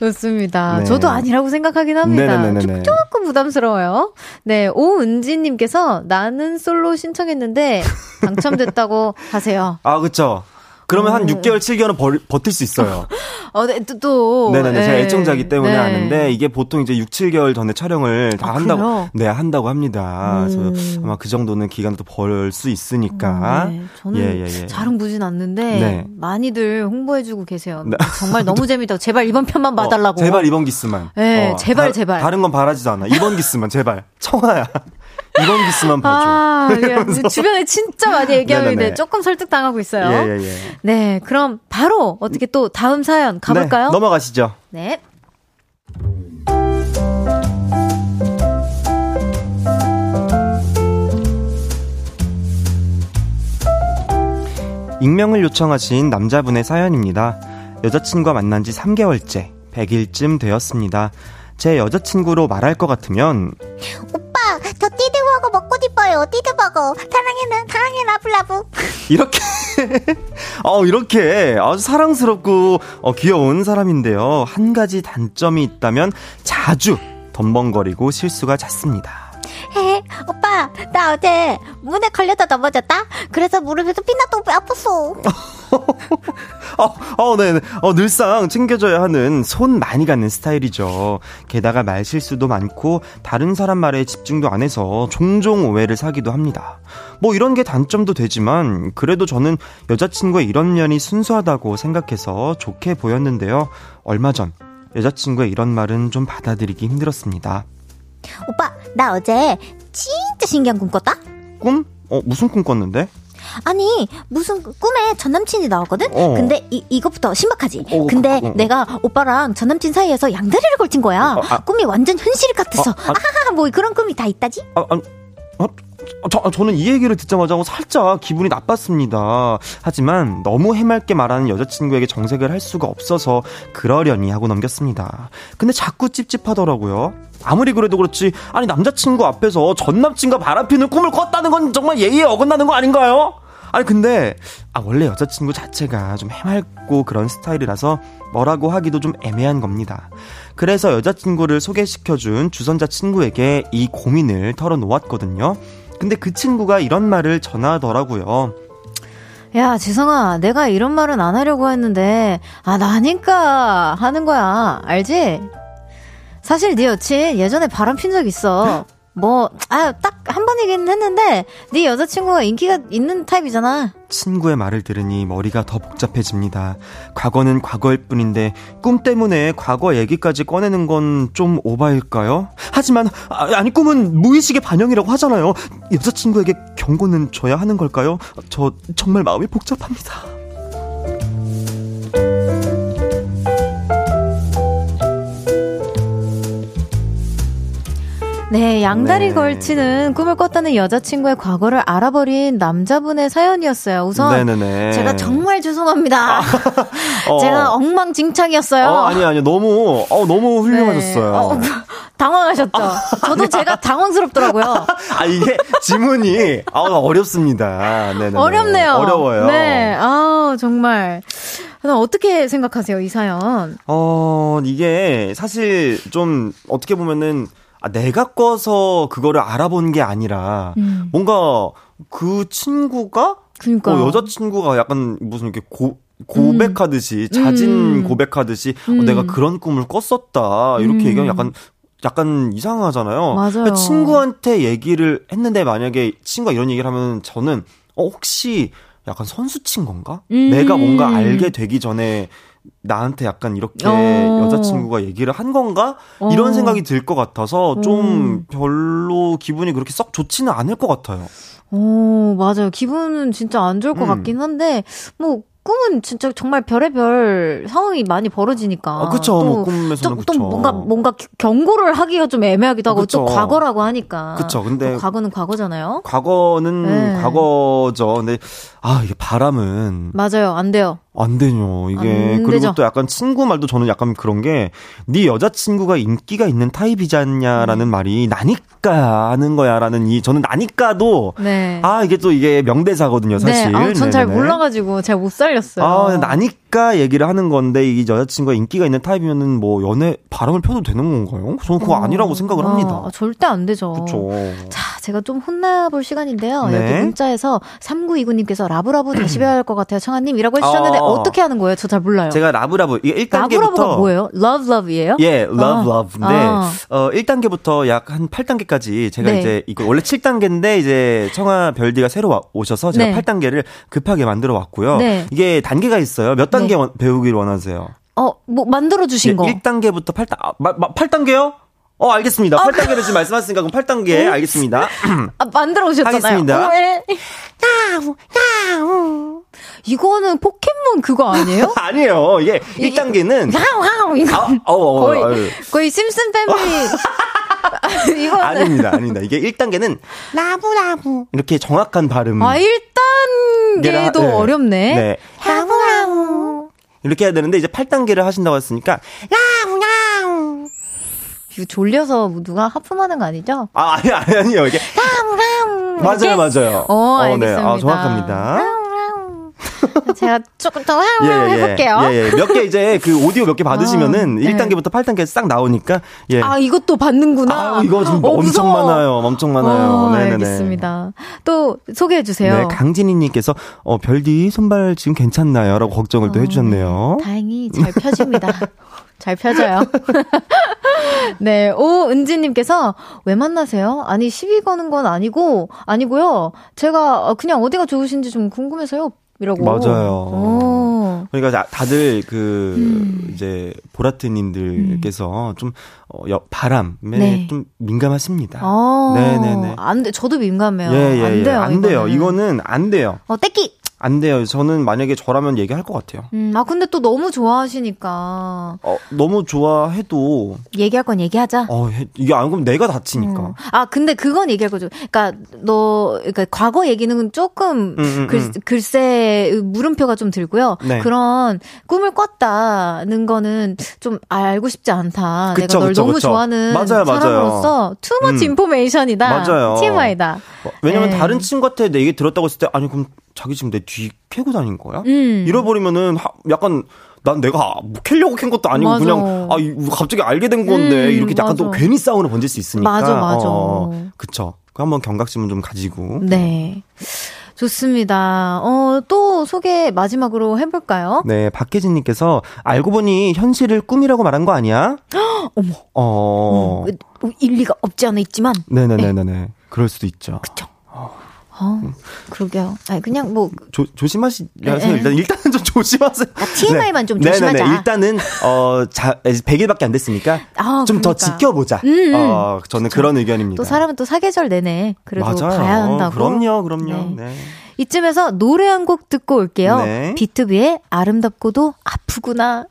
좋습니다. 네. 저도 아니라고 생각하긴 합니다. 네네네네. 조금 부담스러워요. 네, 오은지님께서 나는 솔로 신청했는데 당첨됐다고 하세요. 아, 그쵸. 그러면 한 오. 6개월, 7개월은 버, 버틸 수 있어요. 어, 네, 또, 또. 네네 네. 제가 네. 애청자기 때문에 네. 아는데, 이게 보통 이제 6, 7개월 전에 촬영을 다 아, 한다고, 그래요? 네, 한다고 합니다. 음. 그래서 아마 그 정도는 기간도 벌 수 있으니까. 네, 저는 예, 예, 예. 잘은 보진 않는데 네. 많이들 홍보해주고 계세요. 네. 정말 너무 재밌다고 제발 이번 편만 봐달라고. 어, 제발 이번 기스만. 네, 제발, 다, 제발. 다른 건 바라지도 않아. 이번 기스만, 제발. 청아야. 이번 기스만 봐줘. 아, 예. 주변에 진짜 많이 얘기하는데. 조금 설득당하고 있어요. 예, 예, 예. 네, 그럼 바로 어떻게 또 다음 사연 가볼까요? 네, 넘어가시죠. 네. 익명을 요청하신 남자분의 사연입니다. 여자친구와 만난 지 3개월째, 100일쯤 되었습니다. 제 여자친구로 말할 것 같으면 오빠, 저 띠드버거 먹고 싶어요. 띠드버거. 사랑해는, 사랑해, 라블라브. 이렇게 어 이렇게 아주 사랑스럽고 어, 귀여운 사람인데요. 한 가지 단점이 있다면 자주 덤벙거리고 실수가 잦습니다. 헤, 오빠, 나 어제 문에 걸려다 넘어졌다? 그래서 무릎에서 피나도 아팠어. 어, 어, 네, 네. 어, 늘상 챙겨줘야 하는 손 많이 가는 스타일이죠. 게다가 말 실수도 많고 다른 사람 말에 집중도 안 해서 종종 오해를 사기도 합니다. 뭐 이런 게 단점도 되지만 그래도 저는 여자친구의 이런 면이 순수하다고 생각해서 좋게 보였는데요. 얼마 전 여자친구의 이런 말은 좀 받아들이기 힘들었습니다. 오빠, 나 어제 진짜 신기한 꿈 꿨다? 꿈? 어, 무슨 꿈 꿨는데? 아니, 무슨 꿈에 전 남친이 나왔거든? 어. 근데 이, 이것부터 신박하지? 어, 근데 그, 어. 내가 오빠랑 전 남친 사이에서 양다리를 걸친 거야. 어, 아. 꿈이 완전 현실 같았어. 어, 아. 아하하, 뭐 그런 꿈이 다 있다지? 아, 아, 어, 저, 저는 이 얘기를 듣자마자 살짝 기분이 나빴습니다. 하지만 너무 해맑게 말하는 여자친구에게 정색을 할 수가 없어서 그러려니 하고 넘겼습니다. 근데 자꾸 찝찝하더라고요. 아무리 그래도 그렇지, 아니, 남자친구 앞에서 전 남친과 바람피는 꿈을 꿨다는 건 정말 예의에 어긋나는 거 아닌가요? 아니, 근데, 아, 원래 여자친구 자체가 좀 해맑고 그런 스타일이라서 뭐라고 하기도 좀 애매한 겁니다. 그래서 여자친구를 소개시켜준 주선자 친구에게 이 고민을 털어놓았거든요. 근데 그 친구가 이런 말을 전하더라고요. 야, 지성아, 내가 이런 말은 안 하려고 했는데, 아, 나니까 하는 거야. 알지? 사실 네 여친 예전에 바람 핀 적 있어. 뭐, 아, 딱 한번 얘기는 했는데 네 여자친구가 인기가 있는 타입이잖아. 친구의 말을 들으니 머리가 더 복잡해집니다. 과거는 과거일 뿐인데 꿈 때문에 과거 얘기까지 꺼내는 건 좀 오바일까요? 하지만 아, 아니 꿈은 무의식의 반영이라고 하잖아요. 여자친구에게 경고는 줘야 하는 걸까요? 저 정말 마음이 복잡합니다. 네, 양다리 네. 걸치는 꿈을 꿨다는 여자친구의 과거를 알아버린 남자분의 사연이었어요. 우선 네네네. 제가 정말 죄송합니다. 어. 제가 엉망진창이었어요. 어, 아니 아니 너무 어 너무 훌륭하셨어요. 네. 어, 당황하셨죠? 저도 제가 당황스럽더라고요. 아 이게 지문이 아 어렵습니다. 네네. 어렵네요. 어려워요. 네, 아 정말. 어떻게 생각하세요, 이 사연? 어 이게 사실 좀 어떻게 보면은 아, 내가 꿔서 그거를 알아본 게 아니라 음. 뭔가 그 친구가 그러니까 어, 여자 친구가 약간 무슨 이렇게 고 고백하듯이 자진 음. 고백하듯이 어, 음. 내가 그런 꿈을 꿨었다 이렇게 음. 얘기하면 약간 약간 이상하잖아요. 맞아요. 친구한테 얘기를 했는데 만약에 친구가 이런 얘기를 하면 저는 어 혹시 약간 선수 친 건가? 음. 내가 뭔가 알게 되기 전에 나한테 약간 이렇게 어. 여자친구가 얘기를 한 건가? 어. 이런 생각이 들 것 같아서 좀 음. 별로 기분이 그렇게 썩 좋지는 않을 것 같아요. 오, 맞아요. 기분은 진짜 안 좋을 것 음. 같긴 한데, 뭐, 꿈은 진짜 정말 별의별 상황이 많이 벌어지니까. 아, 그쵸. 또 뭐 꿈에서는 좀, 또 그쵸. 뭔가, 뭔가 경고를 하기가 좀 애매하기도 하고, 또 그쵸. 과거라고 하니까. 그쵸. 근데 또 과거는 과거잖아요. 과거는 네. 과거죠. 근데 아 이게 바람은 맞아요. 안 돼요. 안 되뇨. 이게 안 그리고 되죠. 또 약간 친구 말도 저는 약간 그런 게 네 여자친구가 인기가 있는 타입이지 않냐라는 음. 말이 나니까 하는 거야 라는 이 저는 나니까도 네. 아 이게 또 이게 명대사거든요 사실. 네. 아, 전잘 네네네. 몰라가지고 잘 못 살렸어요. 아, 나니까 얘기를 하는 건데, 이 여자친구가 인기가 있는 타입이면은 뭐, 연애, 바람을 펴도 되는 건가요? 저는 그거 어. 아니라고 생각을 아, 합니다. 절대 안 되죠. 그쵸. 자, 제가 좀 혼나볼 시간인데요. 네. 여기 문자에서 3929님께서 라브라브 다시 배워야 할 것 같아요. 청하님이라고 해주셨는데 어. 어떻게 하는 거예요? 저 잘 몰라요. 제가 라브라브, 이게 1단계부터. 라브라브가 뭐예요? love love이에요? 예, 아. love인데, 아. 어, 1단계부터 약 한 8단계까지 제가 네. 이제, 이거 원래 7단계인데, 이제 청하 별디가 새로 와- 오셔서 제가 네. 8단계를 급하게 만들어 왔고요. 네. 이게 단계가 있어요. 몇 단계 네. 원- 배우기를 원하세요? 어, 뭐 만들어 주신 거. 1단계부터 8단, 아, 마, 마, 8단계요? 어, 알겠습니다. 8단계를 지금 말씀하셨으니까 그럼 8단계 알겠습니다. 아, 만들어 오셨잖아요. 하겠습니다. 어, 예. 이거는 포켓몬 그거 아니에요? 아니에요. 이게 1단계는 야우 이거 아, 어, 어, 거의 아유. 거의 심슨 패밀리 이거 아닙니다. 아닙니다. 이게 1단계는 라부라부 이렇게 정확한 발음. 아 1단계도 네. 어렵네. 네. 야우야우 이렇게 해야 되는데 이제 8단계를 하신다고 했으니까 야우야우. 이거 졸려서 뭐 누가 하품하는 거 아니죠? 아, 아니 아니 아니요. 이게 맞아요, 맞아요. 어, 네. 알겠습니다. 아, 정확합니다. 제가 조금 더 예, 하우 예. 해볼게요. 예, 예. 몇 개 이제 그 오디오 몇 개 받으시면은 아, 네. 1단계부터 8단계 싹 나오니까 예. 아 이것도 받는구나. 아, 이거 지금 어, 엄청 무서워. 많아요. 엄청 많아요. 어, 네네네. 알겠습니다. 또 소개해 주세요. 네, 강진희님께서 어 별디 손발 지금 괜찮나요?라고 걱정을 또 어, 해주셨네요. 다행히 잘 펴집니다. 잘 펴져요. 네, 오은지님께서 왜 만나세요? 아니 시비 거는 건 아니고 아니고요. 제가 그냥 어디가 좋으신지 좀 궁금해서요. 이라고. 맞아요. 오. 그러니까 다- 다들 그 음. 이제 보라트님들께서 좀 어, 여- 바람에 네. 좀 민감하십니다. 아, 네네네. 안 돼. 저도 민감해요. 예, 예, 안 예. 돼요. 안 돼요. 이거는. 이거는 안 돼요. 어, 떼끼. 안 돼요. 저는 만약에 저라면 얘기할 것 같아요. 음, 아 근데 또 너무 좋아하시니까 어, 너무 좋아해도 얘기할 건 얘기하자. 어, 해- 이게 안 그러면 내가 다치니까. 음. 아, 근데 그건 얘기할 거죠. 그러니까 너 그러니까 과거 얘기는 조금 음, 음, 글, 음. 글쎄 물음표가 좀 들고요. 네. 그런 꿈을 꿨다는 거는 좀 알고 싶지 않다. 그쵸, 내가 널 그쵸, 너무 그쵸. 좋아하는 맞아요. 사람으로서 too much 음. 맞아요. TMI다. 어, 왜냐면 네. 다른 친구한테 내 얘기 들었다고 했을 때 아니 그럼 자기 지금 내 뒤 캐고 다닌 거야? 음. 잃어버리면 하- 약간 난 내가 뭐 캐려고 캔 것도 아니고 맞아. 그냥 아 이- 갑자기 알게 된 건데 음, 이렇게 약간 또 맞아. 괜히 싸움을 번질 수 있으니까. 맞아, 맞아. 어, 그쵸. 그 한번 경각심은 좀 가지고. 네. 좋습니다. 어, 또 소개 마지막으로 해볼까요? 네, 박혜진님께서 알고 보니 현실을 꿈이라고 말한 거 아니야? 어머. 어, 음, 일리가 없지 않아 있지만. 네네네네 네. 그럴 수도 있죠. 어, 그러게요. 아니, 그냥 뭐, 조, 조심하시세요. 네, 네. 일단 일단은 좀 조심하세요. 아, TMI 만좀 네네네. 조심하자. 일단은 어 자, 100일밖에 안 됐으니까 아, 좀더 그러니까. 지켜보자. 음, 음. 어, 저는 그런 의견입니다. 또 사람은 또 사계절 내내 그래도 맞아요. 봐야 한다고. 그럼요, 그럼요. 네. 네. 이쯤에서 노래 한 곡 듣고 올게요. 네. B2B의 아름답고도 아프구나.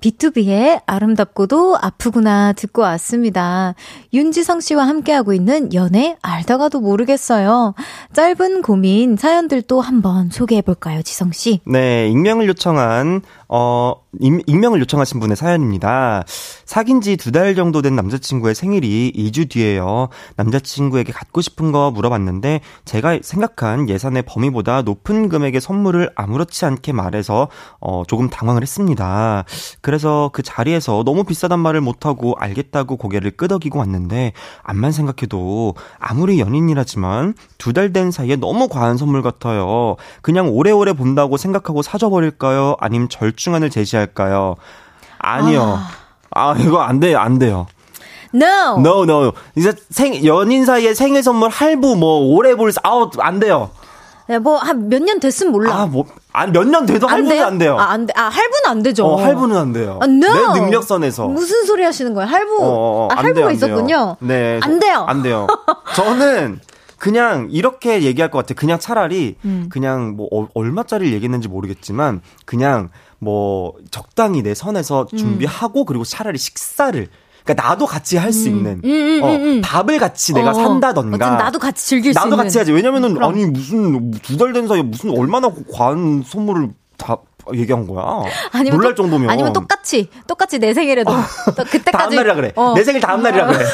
B2B의 아름답고도 아프구나 듣고 왔습니다. 윤지성 씨와 함께하고 있는 연애 알다가도 모르겠어요. 짧은 고민 사연들도 한번 소개해 볼까요, 지성 씨? 네, 익명을 요청한, 어, 임- 익명을 요청하신 분의 사연입니다. 사귄 지 두 달 정도 된 남자친구의 생일이 2주 뒤에요. 남자친구에게 갖고 싶은 거 물어봤는데, 제가 생각한 예산의 범위보다 높은 금액의 선물을 아무렇지 않게 말해서, 어, 조금 당황을 했습니다. 그래서 그 자리에서 너무 비싸단 말을 못하고 알겠다고 고개를 끄덕이고 왔는데, 암만 생각해도 아무리 연인이라지만 두 달 된 사이에 너무 과한 선물 같아요. 그냥 오래오래 본다고 생각하고 사줘버릴까요? 아님 절 충안을 제시할까요? 아니요. 아, 이거 안 돼요, 안 돼요. No! No, no. 이제 생, 연인 사이에 생일 선물 할부 뭐 오래 볼, 수- 아우, 안 돼요. 네, 뭐, 한 몇 년 됐으면 몰라. 아, 뭐, 아니, 몇년 돼도 할부는 안 돼요. 아, 안 돼. 아, 할부는 안 되죠. 어, 할부는 안 돼요. 아, no! 내 능력선에서. 무슨 소리 하시는 거예요? 할부. 어, 어, 어, 아, 안 할부가 돼요, 안 있었군요. 돼요. 네. 안 돼요. 안 돼요. 저는 그냥 이렇게 얘기할 것 같아요. 그냥 차라리 음. 그냥 뭐 어, 얼마짜리를 얘기했는지 모르겠지만 그냥 뭐 적당히 내 선에서 음. 준비하고 그리고 차라리 식사를 그러니까 나도 같이 할수 있는 음, 음, 어, 음, 음. 밥을 같이 내가 어, 산다던가 어쨌든 나도 같이 즐길 수 나도 있는. 같이 해야지. 왜냐면은 그럼. 아니 무슨 두 달 된 사이에 무슨 얼마나 과한 선물을 다 얘기한 거야. 아니면 놀랄 똑- 정도면 아니면 똑같이 똑같이 내 생일에도 또 그때까지 다음 날이라 그래. 어. 내 생일 다음 날이라 그래.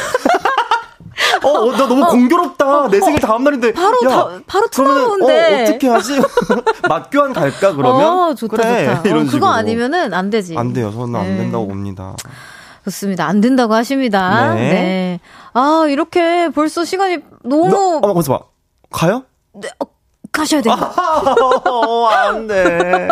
어, 어, 나 너무 공교롭다. 내 생일 다음 날인데. 바로 야, 다- 바로 찾아오는데. 어, 어떻게 하지? 맛교환 갈까, 그러면? 어, 좋다, 그래, 좋다. 어, 이런 그거 식으로. 아니면은 안 되지. 안 돼요. 저는 안 네. 된다고 봅니다. 좋습니다. 안 된다고 하십니다. 네. 네. 아, 이렇게 벌써 시간이 너무 너, 어, 거기서 봐. 가요? 네, 어, 가셔야 돼요. 어, 안 돼.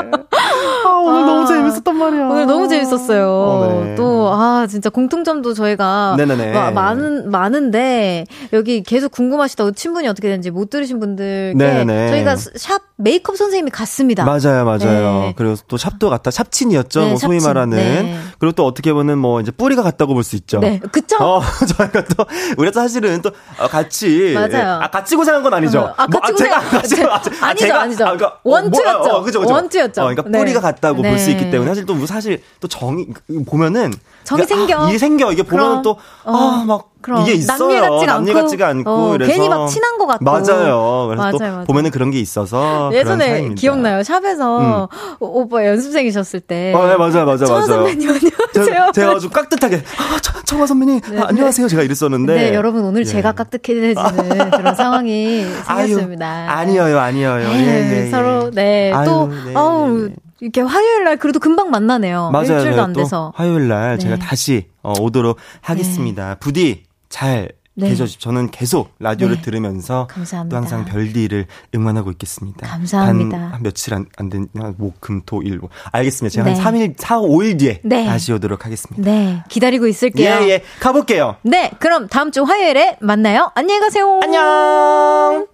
아, 오늘 너무 재밌었단 말이야. 오늘 너무 재밌었어요. 어, 네. 또, 아, 진짜 공통점도 저희가. 마- 많은, 많은데, 여기 계속 궁금하시다고 친분이 어떻게 되는지 못 들으신 분들께 네네네. 저희가 샵 메이크업 선생님이 갔습니다. 맞아요, 맞아요. 네. 그리고 또 샵도 갔다, 샵친이었죠. 네, 뭐 소위 샵친. 말하는. 네. 그리고 또 어떻게 보면 뭐 이제 뿌리가 같다고 볼 수 있죠. 네, 그쵸? 어, 저희가 또, 우리가 사실은 또, 어, 같이. 맞아요. 아, 같이 고생한 건 아니죠. 아, 뭐, 같이 제가, 같이, 제- 아, 제- 아, 아니죠, 제가, 아니죠. 그러니까 어, 원투였죠. 뭐, 어, 그죠, 그죠. 원투였죠. 어, 그러니까 네. 뿌리가 같다고 볼수 네. 있기 때문에 사실 또뭐 사실 또 정이, 보면은. 정이 이게, 생겨. 아, 이게 생겨. 이게 보면. 또, 어, 아, 막. 그럼. 이게 있어요. 남일 같지가 남일 않고. 같지가 않고. 어, 그래서. 괜히 막 친한 것 같고. 맞아요. 그래서 또 맞아요, 맞아요. 보면은 그런 게 있어서. 예전에. 기억나요? 샵에서 오- 오빠 연습생이셨을 때. 어, 네, 맞아요, 맞아요, 맞아요. 선배님 안녕하세요. 제가, 제가 아주 깍듯하게, 아, 청- 청아 선배님, 아, 안녕하세요. 제가 이랬었는데. 네, 여러분 오늘 예. 제가 깍듯해지는 그런 상황이 아유, 생겼습니다. 아니에요, 아니에요. 예, 네, 예, 예. 서로 네, 아유, 또 네, 아우 이렇게 화요일 날 그래도 금방 만나네요. 맞아요. 일주일도 제가 안또 돼서. 화요일 날 제가 네. 다시 어, 오도록 하겠습니다. 부디 잘 네. 계셔주십시오. 저는 계속 라디오를 네. 들으면서 감사합니다. 또 항상 별디를 응원하고 있겠습니다. 감사합니다. 단 한 며칠 안, 안 된, 한 목, 금, 토, 일. 목. 알겠습니다. 제가 네. 한 3일, 4, 5일 뒤에 네. 다시 오도록 하겠습니다. 네, 기다리고 있을게요. 예, 예. 가볼게요. 네, 그럼 다음 주 화요일에 만나요. 안녕히 가세요. 안녕!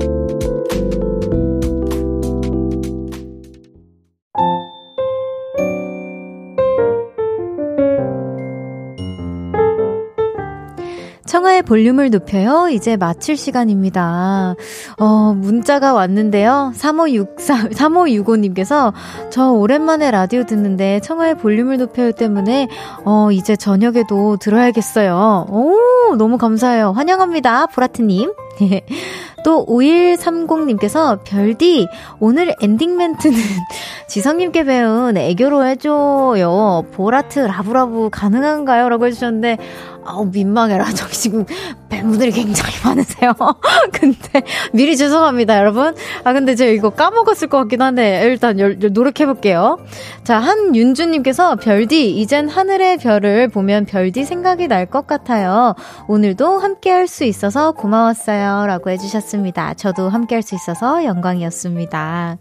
볼륨을 높여요. 이제 마칠 시간입니다. 어, 문자가 왔는데요. 3563, 3565님께서 저 오랜만에 라디오 듣는데 청하의 볼륨을 높여요 때문에 어, 이제 저녁에도 들어야겠어요. 오, 너무 감사해요. 환영합니다. 보라트님. 또 5130님께서 별디 오늘 엔딩 멘트는 지성님께 배운 애교로 해줘요. 볼하트 love love 가능한가요? 라고 해주셨는데 아우 민망해라. 저기 지금 팬분들이 굉장히 많으세요. 근데 미리 죄송합니다, 여러분. 아 근데 제가 이거 까먹었을 것 같긴 한데 일단 열, 노력해 볼게요. 자 한윤주님께서 별디 이젠 하늘의 별을 보면 별디 생각이 날 것 같아요. 오늘도 함께 할 수 있어서 고마웠어요.라고 해주셨습니다. 저도 함께 할 수 있어서 영광이었습니다.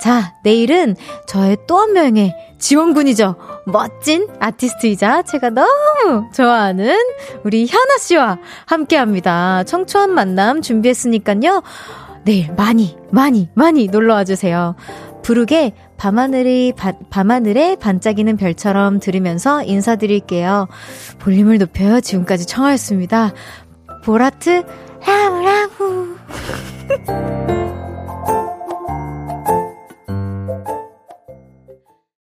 자, 내일은 저의 또 한 명의 지원군이죠. 멋진 아티스트이자 제가 너무 좋아하는 우리 현아 씨와 함께 합니다. 청초한 만남 준비했으니까요. 내일 많이, 많이, 많이 놀러와 주세요. 부르게 밤하늘이, 바, 밤하늘에 반짝이는 별처럼 들으면서 인사드릴게요. 볼륨을 높여요. 지금까지 청하였습니다. 보라트, 라브라브.